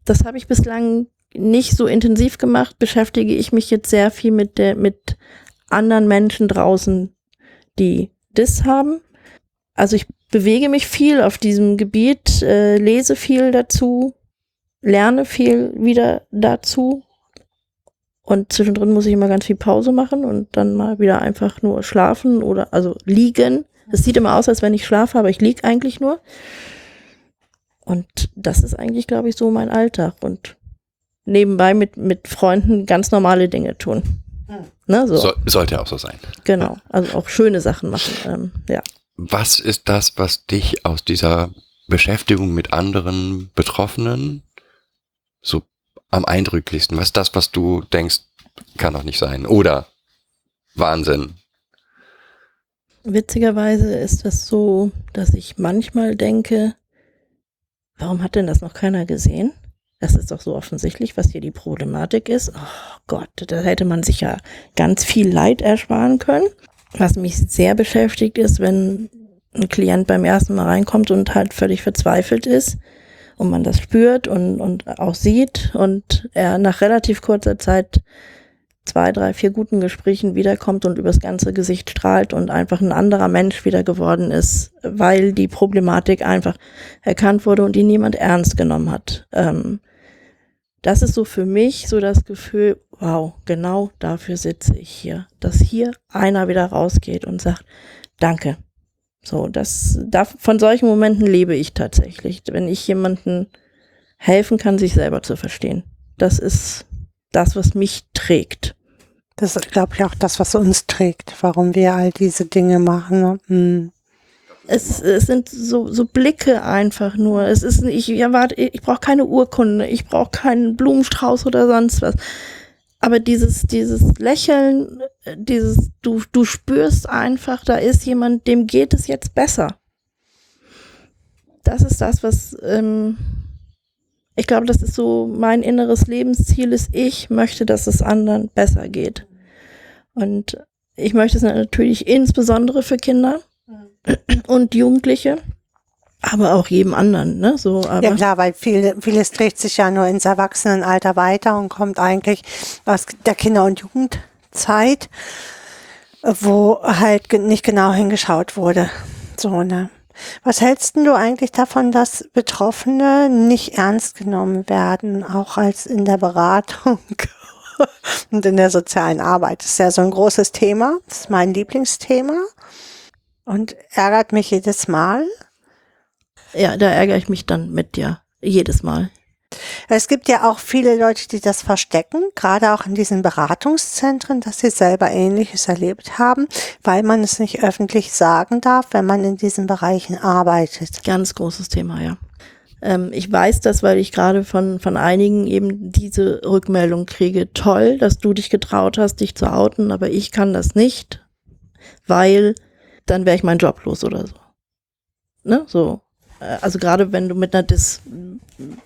das habe ich bislang nicht so intensiv gemacht, beschäftige ich mich jetzt sehr viel mit der, mit anderen Menschen draußen, die das haben. Also ich bewege mich viel auf diesem Gebiet, äh, lese viel dazu, lerne viel wieder dazu. Und zwischendrin muss ich immer ganz viel Pause machen und dann mal wieder einfach nur schlafen oder also liegen. Es sieht immer aus, als wenn ich schlafe, aber ich lieg eigentlich nur. Und das ist eigentlich, glaube ich, so mein Alltag. Und nebenbei mit, mit Freunden ganz normale Dinge tun. Ne, so, So, sollte auch so sein. genau. Also auch schöne Sachen machen. Ähm, ja. Was ist das, was dich aus dieser Beschäftigung mit anderen Betroffenen so am eindrücklichsten? Was ist das, was du denkst, kann doch nicht sein? Oder Wahnsinn. Witzigerweise ist das so, dass ich manchmal denke, warum hat denn das noch keiner gesehen? Das ist doch so offensichtlich, was hier die Problematik ist. Oh Gott, da hätte man sich ja ganz viel Leid ersparen können. Was mich sehr beschäftigt ist, wenn ein Klient beim ersten Mal reinkommt und halt völlig verzweifelt ist und man das spürt und, und auch sieht und er nach relativ kurzer Zeit zwei, drei, vier guten Gesprächen wiederkommt und übers ganze Gesicht strahlt und einfach ein anderer Mensch wieder geworden ist, weil die Problematik einfach erkannt wurde und ihn niemand ernst genommen hat. Ähm, das ist so für mich so das Gefühl, wow, genau dafür sitze ich hier, dass hier einer wieder rausgeht und sagt, danke. So, das, da, von solchen Momenten lebe ich tatsächlich, wenn ich jemanden helfen kann, sich selber zu verstehen. Das ist das, was mich trägt. Das ist, glaube ich, auch das, was uns trägt, warum wir all diese Dinge machen. ne? Hm. Es, es sind so, so Blicke einfach nur. Es ist, ich erwarte, ich brauche keine Urkunde, ich brauche keinen Blumenstrauß oder sonst was. Aber dieses, dieses Lächeln, dieses, du, du spürst einfach, da ist jemand, dem geht es jetzt besser. Das ist das, was, ähm, ich glaube, das ist so mein inneres Lebensziel ist, ich möchte, dass es anderen besser geht. Und ich möchte es natürlich insbesondere für Kinder und Jugendliche, aber auch jedem anderen, ne? So, aber Ja klar, weil viel, vieles dreht sich ja nur ins Erwachsenenalter weiter und kommt eigentlich aus der Kinder- und Jugendzeit, wo halt nicht genau hingeschaut wurde. So, ne? Was hältst du eigentlich davon, dass Betroffene nicht ernst genommen werden, auch als in der Beratung und in der sozialen Arbeit? Das ist ja so ein großes Thema. Das ist mein Lieblingsthema und ärgert mich jedes Mal. ja, da ärgere ich mich dann mit dir. Jedes Mal. Es gibt ja auch viele Leute, die das verstecken, gerade auch in diesen Beratungszentren, dass sie selber Ähnliches erlebt haben, weil man es nicht öffentlich sagen darf, wenn man in diesen Bereichen arbeitet. Ganz großes Thema, ja. Ähm, ich weiß das, weil ich gerade von, von einigen eben diese Rückmeldung kriege. Toll, dass du dich getraut hast, dich zu outen, aber ich kann das nicht, weil dann wäre ich meinen Job los oder so. Ne? So. Äh, Also gerade wenn du mit einer Dis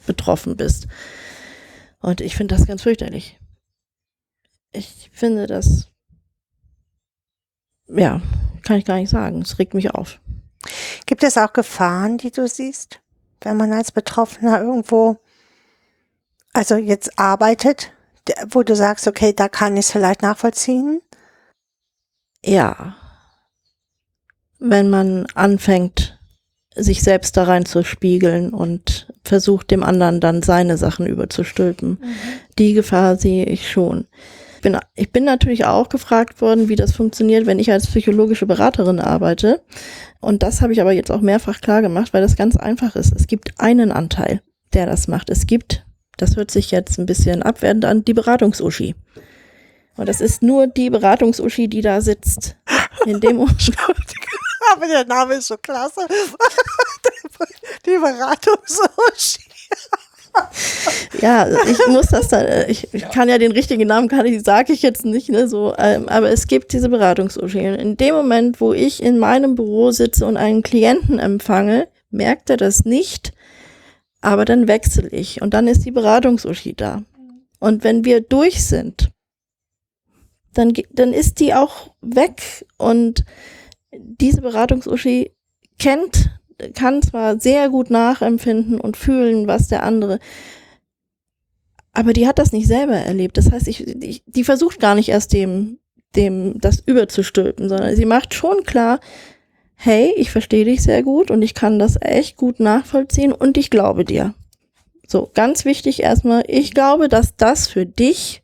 betroffen bist. Und ich finde das ganz fürchterlich. Ich finde das, ja, kann ich gar nicht sagen. Es regt mich auf. Gibt es auch Gefahren, die du siehst, wenn man als Betroffener irgendwo, also jetzt arbeitet, wo du sagst, okay, da kann ich es vielleicht nachvollziehen? Ja. Wenn man anfängt, sich selbst da rein zu spiegeln und versucht, dem anderen dann seine Sachen überzustülpen. Die Gefahr sehe ich schon. Ich bin, ich bin natürlich auch gefragt worden, wie das funktioniert, wenn ich als psychologische Beraterin arbeite. Und das habe ich aber jetzt auch mehrfach klar gemacht, weil das ganz einfach ist. Es gibt einen Anteil, der das macht. Es gibt, das hört sich jetzt ein bisschen abwertend an, die Beratungsuschi. Und das ist nur die Beratungsuschi, die da sitzt. In dem Moment. Aber der Name ist so klasse. Die Beratungssushi. Ja, also ich muss das dann, ich, ich kann ja den richtigen Namen, kann ich, sage ich jetzt nicht, ne, so, ähm, aber es gibt diese Beratungsuschi. Und in dem Moment, wo ich in meinem Büro sitze und einen Klienten empfange, merkt er das nicht, aber dann wechsle ich und dann ist die Beratungsuschi da. Und wenn wir durch sind, dann, dann ist die auch weg und diese Beratungsuschi kennt, kann zwar sehr gut nachempfinden und fühlen, was der andere, aber die hat das nicht selber erlebt. Das heißt, ich, ich, die versucht gar nicht erst dem, dem das überzustülpen, sondern sie macht schon klar, hey, ich verstehe dich sehr gut und ich kann das echt gut nachvollziehen und ich glaube dir. So, ganz wichtig erstmal, ich glaube, dass das für dich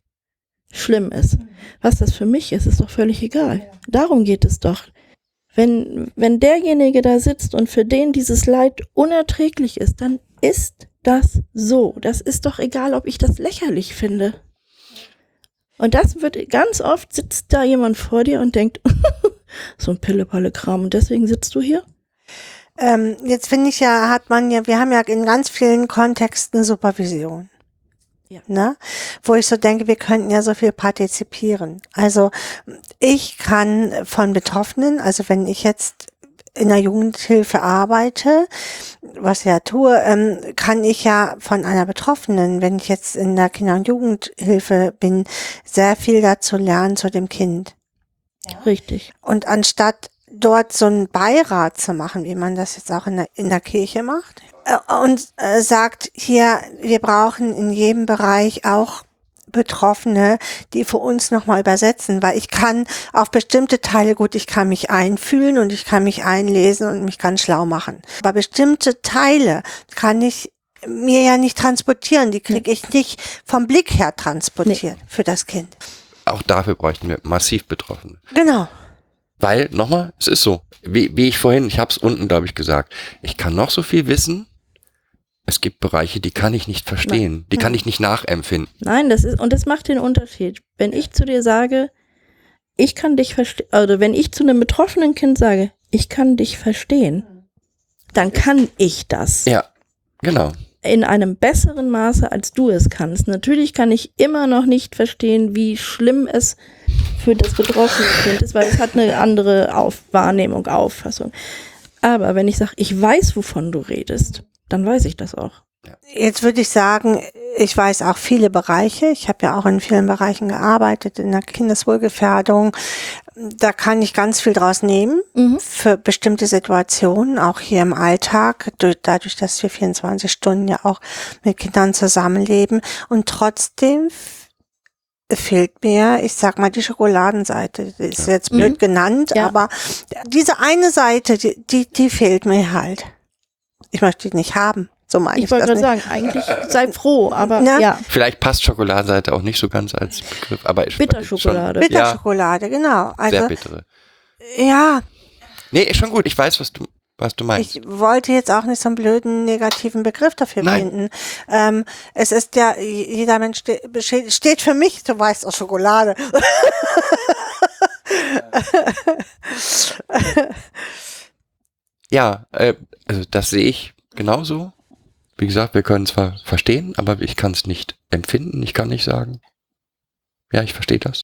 schlimm ist. Was das für mich ist, ist doch völlig egal. Darum geht es doch. Wenn, wenn derjenige da sitzt und für den dieses Leid unerträglich ist, dann ist das so. Das ist doch egal, ob ich das lächerlich finde. Und das wird ganz oft sitzt da jemand vor dir und denkt, so ein Pille-Palle-Kram und deswegen sitzt du hier? Ähm, jetzt finde ich ja, hat man ja, wir haben ja in ganz vielen Kontexten Supervision. Ja. Ne? Wo ich so denke, wir könnten ja so viel partizipieren. Also ich kann von Betroffenen, also wenn ich jetzt in der Jugendhilfe arbeite, was ich ja tue, ähm, kann ich ja von einer Betroffenen, wenn ich jetzt in der Kinder- und Jugendhilfe bin, sehr viel dazu lernen zu dem Kind. Richtig. Und anstatt dort so einen Beirat zu machen, wie man das jetzt auch in der, in der Kirche macht, und äh, sagt, hier, wir brauchen in jedem Bereich auch Betroffene, die für uns nochmal übersetzen, weil ich kann auf bestimmte Teile gut, ich kann mich einfühlen und ich kann mich einlesen und mich ganz schlau machen. Aber bestimmte Teile kann ich mir ja nicht transportieren, die kriege ich nicht vom Blick her transportiert für das Kind. Auch dafür bräuchten wir massiv Betroffene. Genau. Weil, nochmal, es ist so, wie, wie ich vorhin, ich habe es unten, glaube ich, gesagt, ich kann noch so viel wissen, es gibt Bereiche, die kann ich nicht verstehen, die kann ich nicht nachempfinden. Nein, das ist, und das macht den Unterschied. Wenn ich zu dir sage, ich kann dich verstehen, oder wenn ich zu einem betroffenen Kind sage, ich kann dich verstehen, dann kann ich das. Ja, genau. in einem besseren Maße, als du es kannst. Natürlich kann ich immer noch nicht verstehen, wie schlimm es für das betroffene Kind ist, weil es hat eine andere Auf Wahrnehmung, Auffassung. Aber wenn ich sage, ich weiß, wovon du redest, dann weiß ich das auch. Jetzt würde ich sagen, ich weiß auch viele Bereiche. Ich habe ja auch in vielen Bereichen gearbeitet, in der Kindeswohlgefährdung. Da kann ich ganz viel draus nehmen Mhm. für bestimmte Situationen, auch hier im Alltag, durch, dadurch, dass wir 24 Stunden ja auch mit Kindern zusammenleben. Und trotzdem fehlt mir, ich sag mal, die Schokoladenseite. Die ist jetzt blöd Mhm. genannt, Ja. aber diese eine Seite, die, die, die fehlt mir halt. Ich möchte die nicht haben. So meine ich, Ich wollte gerade sagen, eigentlich sei froh, aber Na? ja, Vielleicht passt Schokoladenseite auch nicht so ganz als Begriff, aber ich- Bitterschokolade. Schon, ja, Bitterschokolade, genau. sehr Also, bittere. ja, Nee, ist schon gut. Ich weiß, was du, was du meinst. Ich wollte jetzt auch nicht so einen blöden negativen Begriff dafür Nein. finden. Ähm, es ist ja, jeder Mensch ste steht für mich, du weißt aus Schokolade. Ja, äh, also das sehe ich genauso. Wie gesagt, wir können zwar verstehen, aber ich kann es nicht empfinden. Ich kann nicht sagen. Ja, ich verstehe das.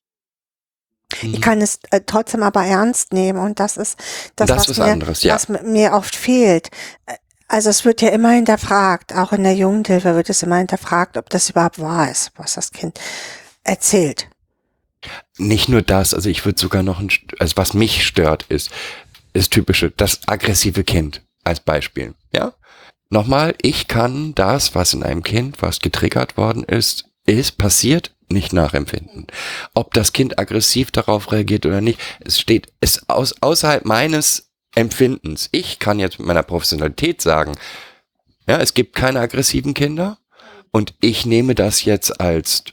Mhm. Ich kann es äh, trotzdem aber ernst nehmen und das ist das, Das was, ist mir, anderes, ja. was mir oft fehlt. Äh, Also es wird ja immer hinterfragt, auch in der Jugendhilfe wird es immer hinterfragt, ob das überhaupt wahr ist, was das Kind erzählt. Nicht nur das, also ich würde sogar noch ein, also was mich stört, ist, ist typische, das aggressive Kind als Beispiel. Ja? Nochmal, ich kann das, was in einem Kind, was getriggert worden ist, ist passiert, nicht nachempfinden. Ob das Kind aggressiv darauf reagiert oder nicht, es steht, ist aus, außerhalb meines Empfindens. Ich kann jetzt mit meiner Professionalität sagen, ja, es gibt keine aggressiven Kinder und ich nehme das jetzt als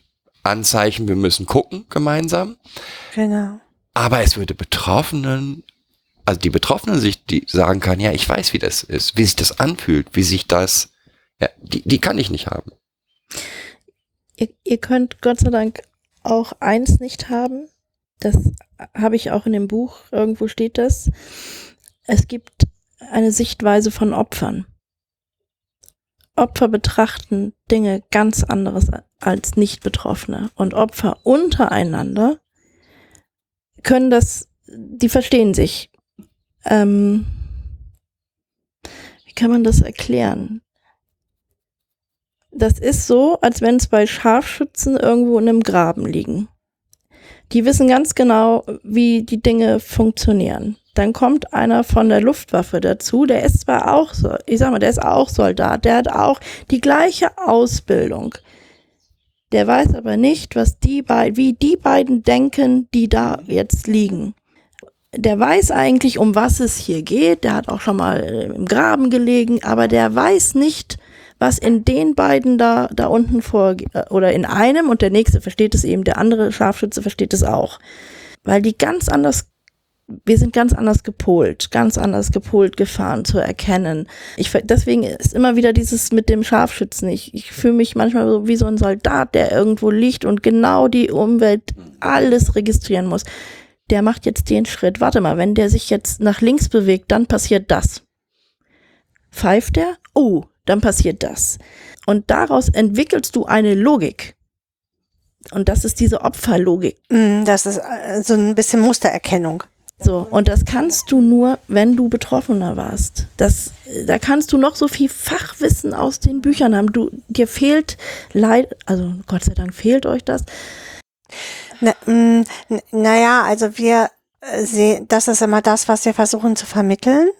Anzeichen, wir müssen gucken gemeinsam. Genau. Aber es würde Betroffenen, also die Betroffenen sich, die sagen kann, ja, ich weiß, wie das ist, wie sich das anfühlt, wie sich das, ja, die, die kann ich nicht haben. Ihr, ihr könnt Gott sei Dank auch eins nicht haben. Das habe ich auch in dem Buch, irgendwo steht das. Es gibt eine Sichtweise von Opfern. Opfer betrachten Dinge ganz anderes als Nicht-Betroffene. Und Opfer untereinander können das, die verstehen sich. Ähm, wie kann man das erklären? Das ist so, als wenn zwei Scharfschützen irgendwo in einem Graben liegen. Die wissen ganz genau, wie die Dinge funktionieren. Dann kommt einer von der Luftwaffe dazu, der ist zwar auch so, ich sag mal, der ist auch Soldat, der hat auch die gleiche Ausbildung. Der weiß aber nicht, was die beiden, wie die beiden denken, die da jetzt liegen. Der weiß eigentlich, um was es hier geht. Der hat auch schon mal äh, im Graben gelegen, aber der weiß nicht, was in den beiden da, da unten vorgeht. Oder in einem und der nächste versteht es eben, der andere Scharfschütze versteht es auch. Weil die ganz anders, wir sind ganz anders gepolt, ganz anders gepolt gefahren zu erkennen. Ich, deswegen ist immer wieder dieses mit dem Scharfschützen. Ich, ich fühle mich manchmal so wie so ein Soldat, der irgendwo liegt und genau die Umwelt alles registrieren muss. Der macht jetzt den Schritt. Warte mal, wenn der sich jetzt nach links bewegt, dann passiert das. Pfeift der? Oh, dann passiert das. Und daraus entwickelst du eine Logik. Und das ist diese Opferlogik. Mm, Das ist äh, so ein bisschen Mustererkennung. So, und das kannst du nur, wenn du Betroffener warst. Das, da kannst du noch so viel Fachwissen aus den Büchern haben. Du, dir fehlt leid, also Gott sei Dank fehlt euch das. Na, mm, n- naja, also wir äh, sehen, das ist immer das, was wir versuchen zu vermitteln.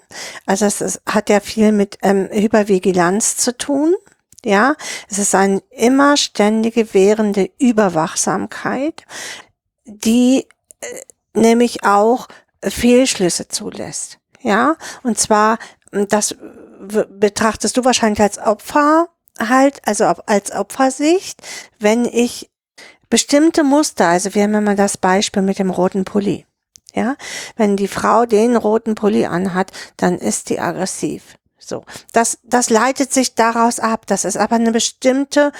Also es ist, hat ja viel mit ähm, Hypervigilanz zu tun. Ja, es ist eine immer ständige währende Überwachsamkeit, die äh, nämlich auch Fehlschlüsse zulässt. Ja, und zwar, m, das betrachtest du wahrscheinlich als Opfer halt, also als Opfersicht, wenn ich bestimmte Muster, also wir haben immer das Beispiel mit dem roten Pulli. Ja, wenn die Frau den roten Pulli anhat, dann ist die aggressiv. So, das, das leitet sich daraus ab. Das ist aber eine bestimmte,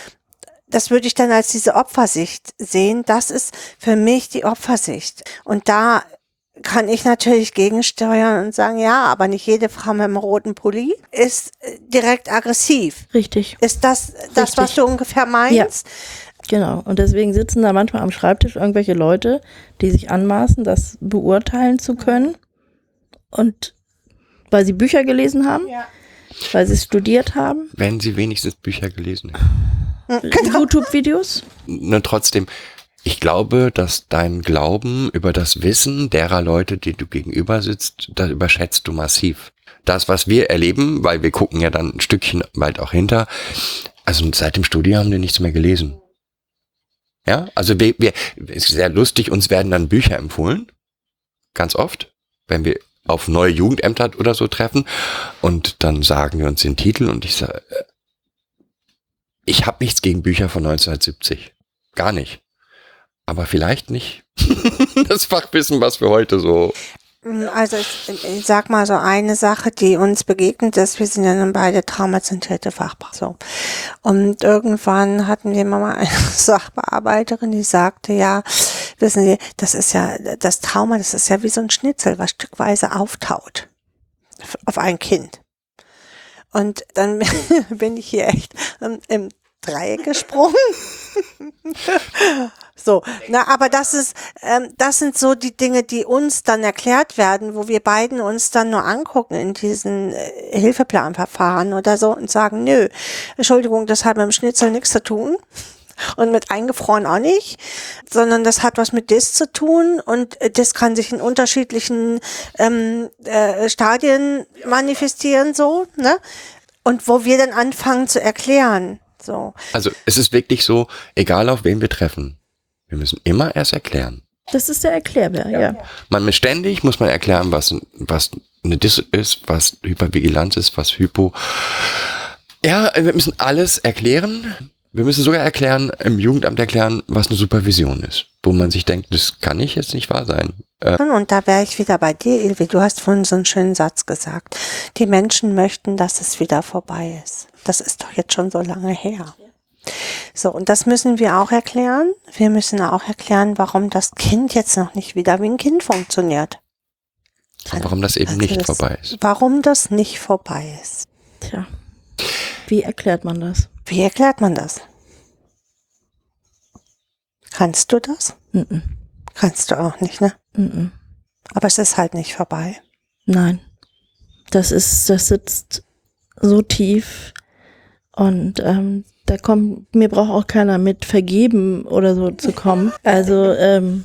das würde ich dann als diese Opfersicht sehen. Das ist für mich die Opfersicht. Und da kann ich natürlich gegensteuern und sagen, ja, aber nicht jede Frau mit einem roten Pulli ist äh, direkt aggressiv. Richtig. Ist das das, was Richtig. du ungefähr meinst? Genau. Und deswegen sitzen da manchmal am Schreibtisch irgendwelche Leute, die sich anmaßen, das beurteilen zu können. Und weil sie Bücher gelesen haben, Ja. weil sie es studiert haben, Wenn sie wenigstens Bücher gelesen hätten. Genau. YouTube-Videos. Nur trotzdem, ich glaube, dass dein Glauben über das Wissen derer Leute, die du gegenüber sitzt, da überschätzt du massiv. Das, was wir erleben, weil wir gucken ja dann ein Stückchen weit auch hinter, also seit dem Studium haben die nichts mehr gelesen. Ja, also wir, wir, ist sehr lustig, uns werden dann Bücher empfohlen. Ganz oft, wenn wir auf neue Jugendämter oder so treffen. Und dann sagen wir uns den Titel und ich sage, ich habe nichts gegen Bücher von 1970. Gar nicht. Aber vielleicht nicht das Fachwissen, was wir heute so. Also ich, ich sag mal so eine Sache, die uns begegnet ist, wir sind ja nun beide traumazentrierte. So. Und irgendwann hatten wir mal eine Sachbearbeiterin, die sagte, ja, wissen Sie, das ist ja, das Trauma, das ist ja wie so ein Schnitzel, was stückweise auftaut auf ein Kind. Und dann bin ich hier echt im Dreieck gesprungen. so, na, aber das ist, ähm, das sind so die Dinge, die uns dann erklärt werden, wo wir beiden uns dann nur angucken in diesen äh, Hilfeplanverfahren oder so und sagen, nö, Entschuldigung, das hat mit dem Schnitzel nichts zu tun und mit eingefroren auch nicht, sondern das hat was mit Dis zu tun und das kann sich in unterschiedlichen ähm, äh, Stadien manifestieren so, ne? Und wo wir dann anfangen zu erklären, so. Also es ist wirklich so, egal auf wen wir treffen, wir müssen immer erst erklären. Das ist der Erklärbär, ja. ja. Man muss ständig muss man erklären, was, was eine Dis ist, was Hypervigilanz ist, was Hypo. Ja, wir müssen alles erklären. Wir müssen sogar erklären, im Jugendamt erklären, was eine Supervision ist. Wo man sich denkt, das kann nicht jetzt nicht wahr sein. Äh und da wäre ich wieder bei dir, Ilvi. Du hast vorhin so einen schönen Satz gesagt. Die Menschen möchten, dass es wieder vorbei ist. Das ist doch jetzt schon so lange her. So, und das müssen wir auch erklären. Wir müssen auch erklären, warum das Kind jetzt noch nicht wieder wie ein Kind funktioniert. Und warum das eben also nicht das, vorbei ist. Warum das nicht vorbei ist. Tja. Wie erklärt man das? Wie erklärt man das? Kannst du das? Mm -mm. Kannst du auch nicht, ne? Mm Aber es ist halt nicht vorbei. Nein. Das ist, das sitzt so tief und ähm, da kommt, mir braucht auch keiner mit vergeben oder so zu kommen. Also ähm,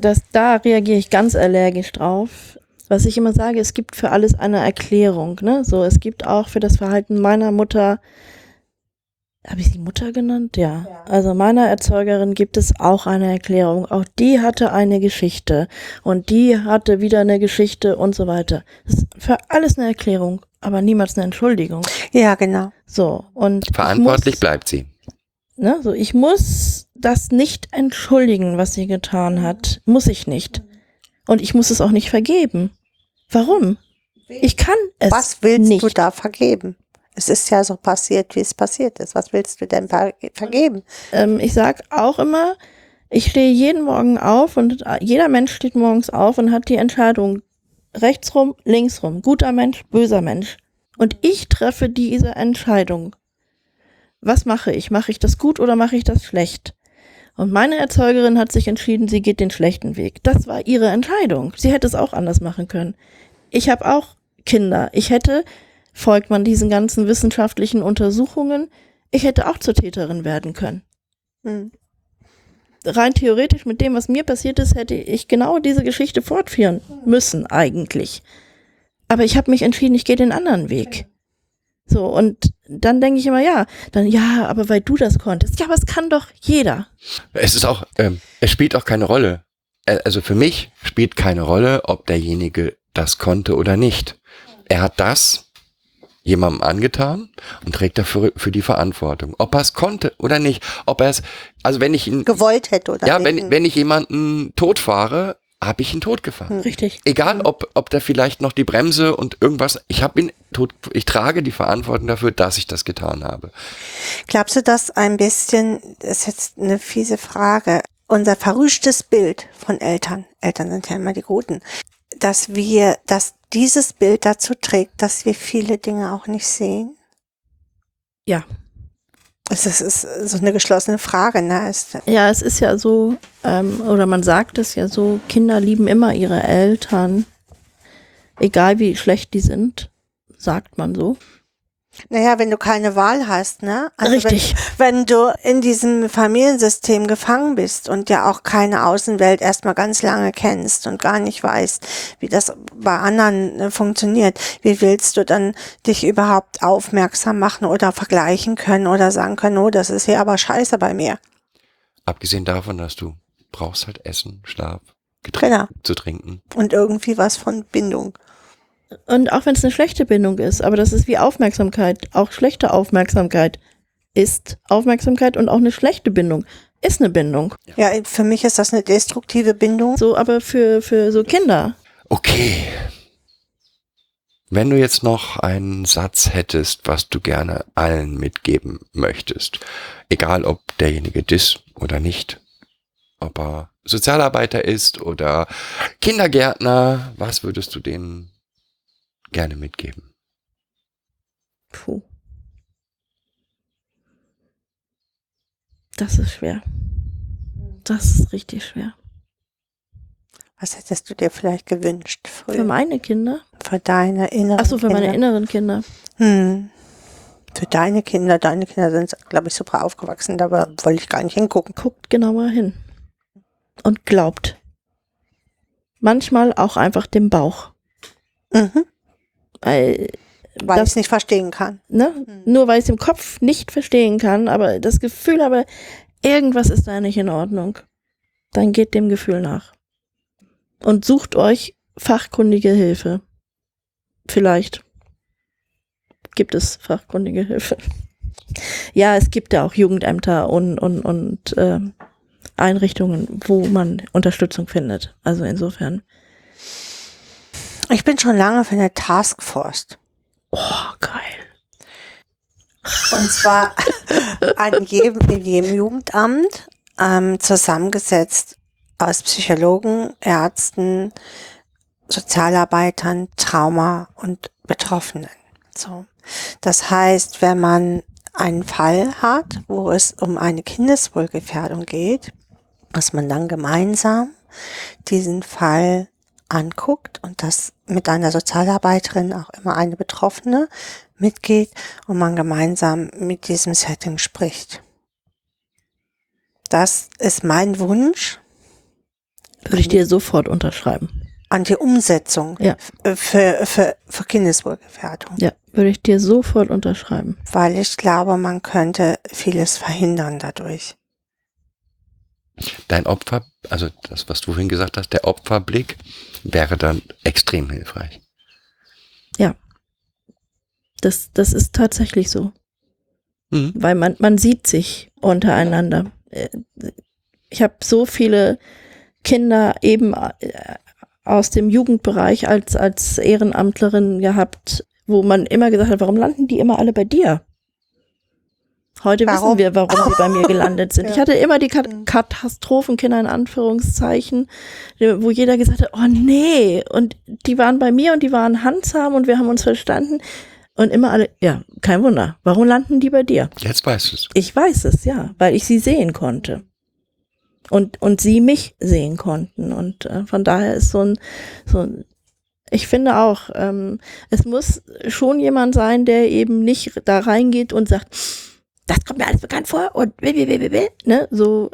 das, da reagiere ich ganz allergisch drauf. Was ich immer sage, es gibt für alles eine Erklärung. Ne? So, es gibt auch für das Verhalten meiner Mutter habe ich sie Mutter genannt? Ja. ja. Also meiner Erzeugerin gibt es auch eine Erklärung. Auch die hatte eine Geschichte und die hatte wieder eine Geschichte und so weiter. Das ist für alles eine Erklärung, aber niemals eine Entschuldigung. Ja, genau. So und verantwortlich muss, bleibt sie. Ne, so ich muss das nicht entschuldigen, was sie getan hat. Muss ich nicht. Und ich muss es auch nicht vergeben. Warum? Ich kann es. Was willst nicht. du da vergeben? Es ist ja so passiert, wie es passiert ist. Was willst du denn vergeben? Ähm, ich sag auch immer, ich stehe jeden Morgen auf und jeder Mensch steht morgens auf und hat die Entscheidung rechts rum, links rum, guter Mensch, böser Mensch. Und ich treffe diese Entscheidung. Was mache ich? Mache ich das gut oder mache ich das schlecht? Und meine Erzeugerin hat sich entschieden, sie geht den schlechten Weg. Das war ihre Entscheidung. Sie hätte es auch anders machen können. Ich habe auch Kinder. Ich hätte folgt man diesen ganzen wissenschaftlichen Untersuchungen, ich hätte auch zur Täterin werden können. Hm. Rein theoretisch mit dem, was mir passiert ist, hätte ich genau diese Geschichte fortführen müssen, eigentlich. Aber ich habe mich entschieden, ich gehe den anderen Weg. So, und dann denke ich immer, ja, dann ja, aber weil du das konntest. Ja, aber es kann doch jeder. Es ist auch, ähm, es spielt auch keine Rolle. Also für mich spielt keine Rolle, ob derjenige das konnte oder nicht. Er hat das jemandem angetan und trägt dafür für die Verantwortung. Ob er es konnte oder nicht, ob er es, also wenn ich ihn gewollt hätte oder ja, wenn wenn ich jemanden totfahre, habe ich ihn totgefahren. Richtig. Egal, ob ob der vielleicht noch die Bremse und irgendwas, ich habe ihn tot, ich trage die Verantwortung dafür, dass ich das getan habe. Glaubst du, dass ein bisschen, das ist jetzt eine fiese Frage, unser verrüschtes Bild von Eltern, Eltern sind ja immer die Guten, dass wir, dass dieses Bild dazu trägt, dass wir viele Dinge auch nicht sehen? Ja. Es ist, ist so eine geschlossene Frage, ne? Es ja, es ist ja so, ähm, oder man sagt es ja so, Kinder lieben immer ihre Eltern, egal wie schlecht die sind, sagt man so. Naja, wenn du keine Wahl hast, ne? Also Richtig. Wenn, wenn, du in diesem Familiensystem gefangen bist und ja auch keine Außenwelt erstmal ganz lange kennst und gar nicht weißt, wie das bei anderen äh, funktioniert, wie willst du dann dich überhaupt aufmerksam machen oder vergleichen können oder sagen können, oh, das ist hier aber scheiße bei mir? Abgesehen davon, dass du brauchst halt Essen, Schlaf, Getränke genau. zu trinken. Und irgendwie was von Bindung. Und auch wenn es eine schlechte Bindung ist, aber das ist wie Aufmerksamkeit. Auch schlechte Aufmerksamkeit ist Aufmerksamkeit und auch eine schlechte Bindung ist eine Bindung. Ja, für mich ist das eine destruktive Bindung. So, aber für, für so Kinder. Okay. Wenn du jetzt noch einen Satz hättest, was du gerne allen mitgeben möchtest, egal ob derjenige dis oder nicht, ob er Sozialarbeiter ist oder Kindergärtner, was würdest du denen gerne mitgeben? Puh. Das ist schwer. Das ist richtig schwer. Was hättest du dir vielleicht gewünscht früher? Für meine Kinder? Für deine inneren Achso, für Kinder? meine inneren Kinder. Hm. Für deine Kinder, deine Kinder sind, glaube ich, super aufgewachsen, da wollte ich gar nicht hingucken. Guckt genauer hin. Und glaubt. Manchmal auch einfach dem Bauch. Mhm. Weil, Weil ich es nicht verstehen kann. ne? Nur weil ich es im Kopf nicht verstehen kann, aber das Gefühl habe, irgendwas ist da nicht in Ordnung. Dann geht dem Gefühl nach. Und sucht euch fachkundige Hilfe. Vielleicht gibt es fachkundige Hilfe. Ja, es gibt ja auch Jugendämter und, und, und äh, Einrichtungen, wo man Unterstützung findet. Also insofern. Ich bin schon lange für eine Taskforce. Oh, geil. Und zwar an jedem, in jedem Jugendamt ähm, zusammengesetzt aus Psychologen, Ärzten, Sozialarbeitern, Trauma und Betroffenen. So. Das heißt, wenn man einen Fall hat, wo es um eine Kindeswohlgefährdung geht, dass man dann gemeinsam diesen Fall anguckt und das mit einer Sozialarbeiterin, auch immer eine Betroffene, mitgeht und man gemeinsam mit diesem Setting spricht. Das ist mein Wunsch Würde ich dir sofort unterschreiben. an die Umsetzung Ja. für, für, für Kindeswohlgefährdung, Ja, würde ich dir sofort unterschreiben. weil ich glaube, man könnte vieles verhindern dadurch. Dein Opfer, also das, was du vorhin gesagt hast, der Opferblick wäre dann extrem hilfreich. Das, das ist tatsächlich so. Mhm. Weil man, man sieht sich untereinander. Ich habe so viele Kinder eben äh, aus dem Jugendbereich als, als Ehrenamtlerin gehabt, wo man immer gesagt hat, warum landen die immer alle bei dir? Heute Warum? wissen wir, warum die bei mir gelandet sind. Ich Ja. hatte immer die Kat Mhm. Katastrophenkinder in Anführungszeichen, wo jeder gesagt hat, oh nee, und die waren bei mir und die waren handsam und wir haben uns verstanden. Und immer alle, ja, kein Wunder. Warum landen die bei dir? Jetzt weißt du es. Ich weiß es, ja, weil ich sie sehen konnte. Und, und sie mich sehen konnten. Und äh, von daher ist so ein, so ein ich finde auch, ähm, es muss schon jemand sein, der eben nicht da reingeht und sagt, das kommt mir alles bekannt vor und will, will, will, will, will, ne, so,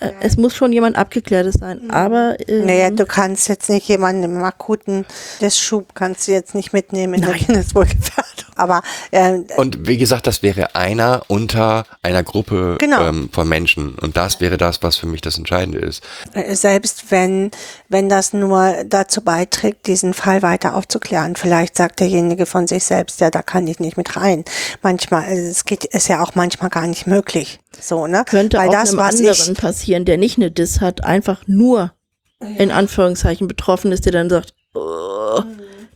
äh, Ja. es muss schon jemand Abgeklärtes sein, Mhm. aber, ähm, Naja, du kannst jetzt nicht jemanden im akuten des Schub kannst du jetzt nicht mitnehmen in der Nein. Kindeswohlgefährdung. Aber äh, Und wie gesagt, das wäre einer unter einer Gruppe Genau. ähm, von Menschen. Und das wäre das, was für mich das Entscheidende ist. Äh, selbst wenn, wenn das nur dazu beiträgt, diesen Fall weiter aufzuklären. Vielleicht sagt derjenige von sich selbst, ja, da kann ich nicht mit rein. Manchmal, also es geht, ist ja auch manchmal gar nicht möglich. So, ne? könnte Weil auch das, einem was anderen ich, passieren, der nicht eine Diss hat, einfach nur in Anführungszeichen betroffen ist, der dann sagt, oh,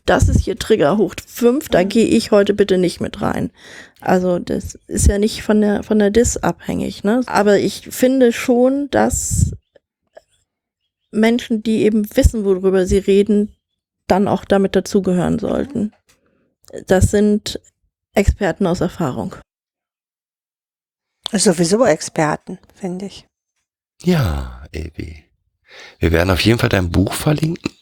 das ist hier Trigger hoch fünf, da gehe ich heute bitte nicht mit rein. Also das ist ja nicht von der von der Diss abhängig, ne? Aber ich finde schon, dass Menschen, die eben wissen, worüber sie reden, dann auch damit dazugehören sollten. Das sind Experten aus Erfahrung. sowieso Experten, finde ich. Ja, Evi. Wir werden auf jeden Fall dein Buch verlinken.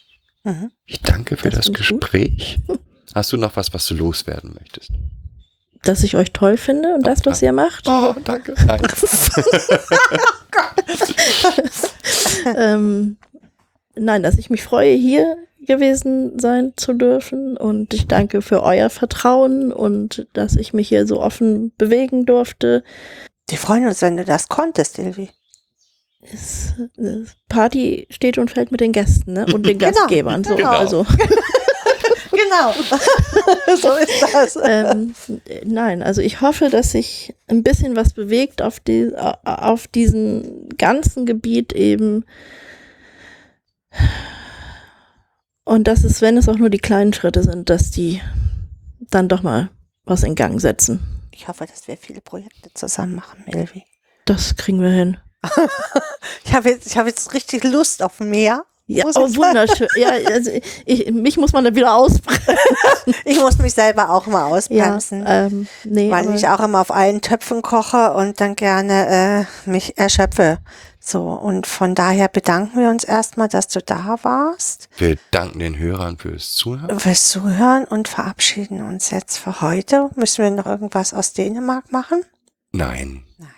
Mhm. Ich danke für Das das, gut. Gespräch. Hast du noch was, was du loswerden möchtest? Dass ich euch toll finde und das, was ihr macht. Oh, danke. Nein. ähm, nein, dass ich mich freue, hier gewesen sein zu dürfen und ich danke für euer Vertrauen und dass ich mich hier so offen bewegen durfte. Die freuen uns, wenn du das konntest, Ilvi. Es, es, Party steht und fällt mit den Gästen ne? und den Genau, Gastgebern. So, genau. also, Genau. so ist das. ähm, nein, also ich hoffe, dass sich ein bisschen was bewegt auf, die, auf diesem ganzen Gebiet eben Und das ist, wenn es auch nur die kleinen Schritte sind, dass die dann doch mal was in Gang setzen. Ich hoffe, dass wir viele Projekte zusammen machen, Milvi. Das kriegen wir hin. Ich habe jetzt, ich habe jetzt richtig Lust auf mehr. Ja, Muss oh, wunderschön. Ja, also ich, mich muss man dann wieder ausbremsen. Ich muss mich selber auch mal Ja, ausbremsen. ähm, nee, weil ich auch immer auf allen Töpfen koche und dann gerne äh, mich erschöpfe. So, und von daher bedanken wir uns erstmal, dass du da warst, Wir danken den Hörern fürs Zuhören. fürs Zuhören und verabschieden uns jetzt für heute. Müssen wir noch irgendwas aus Dänemark machen? Nein. Nein.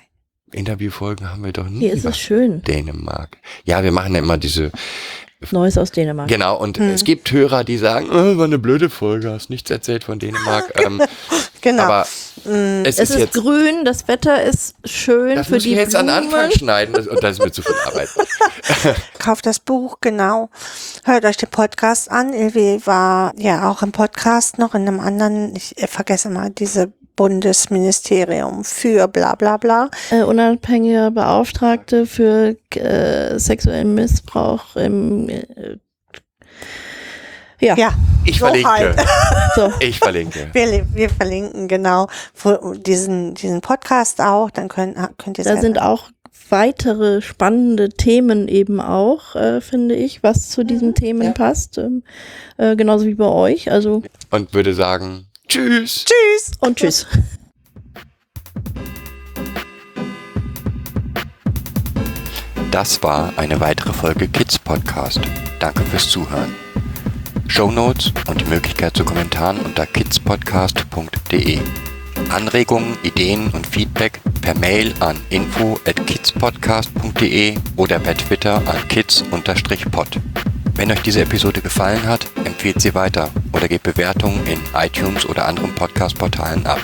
Interviewfolgen haben wir doch nie. Hier ist es schön. Dänemark. Ja, wir machen ja immer diese. Neues aus Dänemark. Genau, und Hm. es gibt Hörer, die sagen, oh, war eine blöde Folge, hast nichts erzählt von Dänemark. ähm, Genau. aber Mm, es, Es ist jetzt. grün, das Wetter ist schön Das für muss die ich jetzt Blumen. an Anfang schneiden das, und das ist mir zu viel Arbeit. Kauft das Buch, genau. Hört euch den Podcast an. Ilvi war ja auch im Podcast noch in einem anderen, ich äh, vergesse mal, diese Bundesministerium für bla bla bla. äh, unabhängige Beauftragte für äh, sexuellen Missbrauch im äh, ja, Ja, Ich So verlinke. halt. so. Ich verlinke. wir, wir verlinken genau diesen, diesen Podcast auch. Dann könnt, könnt ihr Da sind auch weitere spannende Themen eben auch, äh, finde ich, was zu diesen Themen Ja. passt. Ähm, äh, genauso wie bei euch. Also Und würde sagen, tschüss. Tschüss. und tschüss. Das war eine weitere Folge Kids Podcast. Danke fürs Zuhören. Show Notes und die Möglichkeit zu Kommentaren unter kidspodcast.de. Anregungen, Ideen und Feedback per Mail an info at kidspodcast.de oder per Twitter an kids-pod. Wenn euch diese Episode gefallen hat, empfehlt sie weiter oder gebt Bewertungen in iTunes oder anderen Podcast-Portalen ab.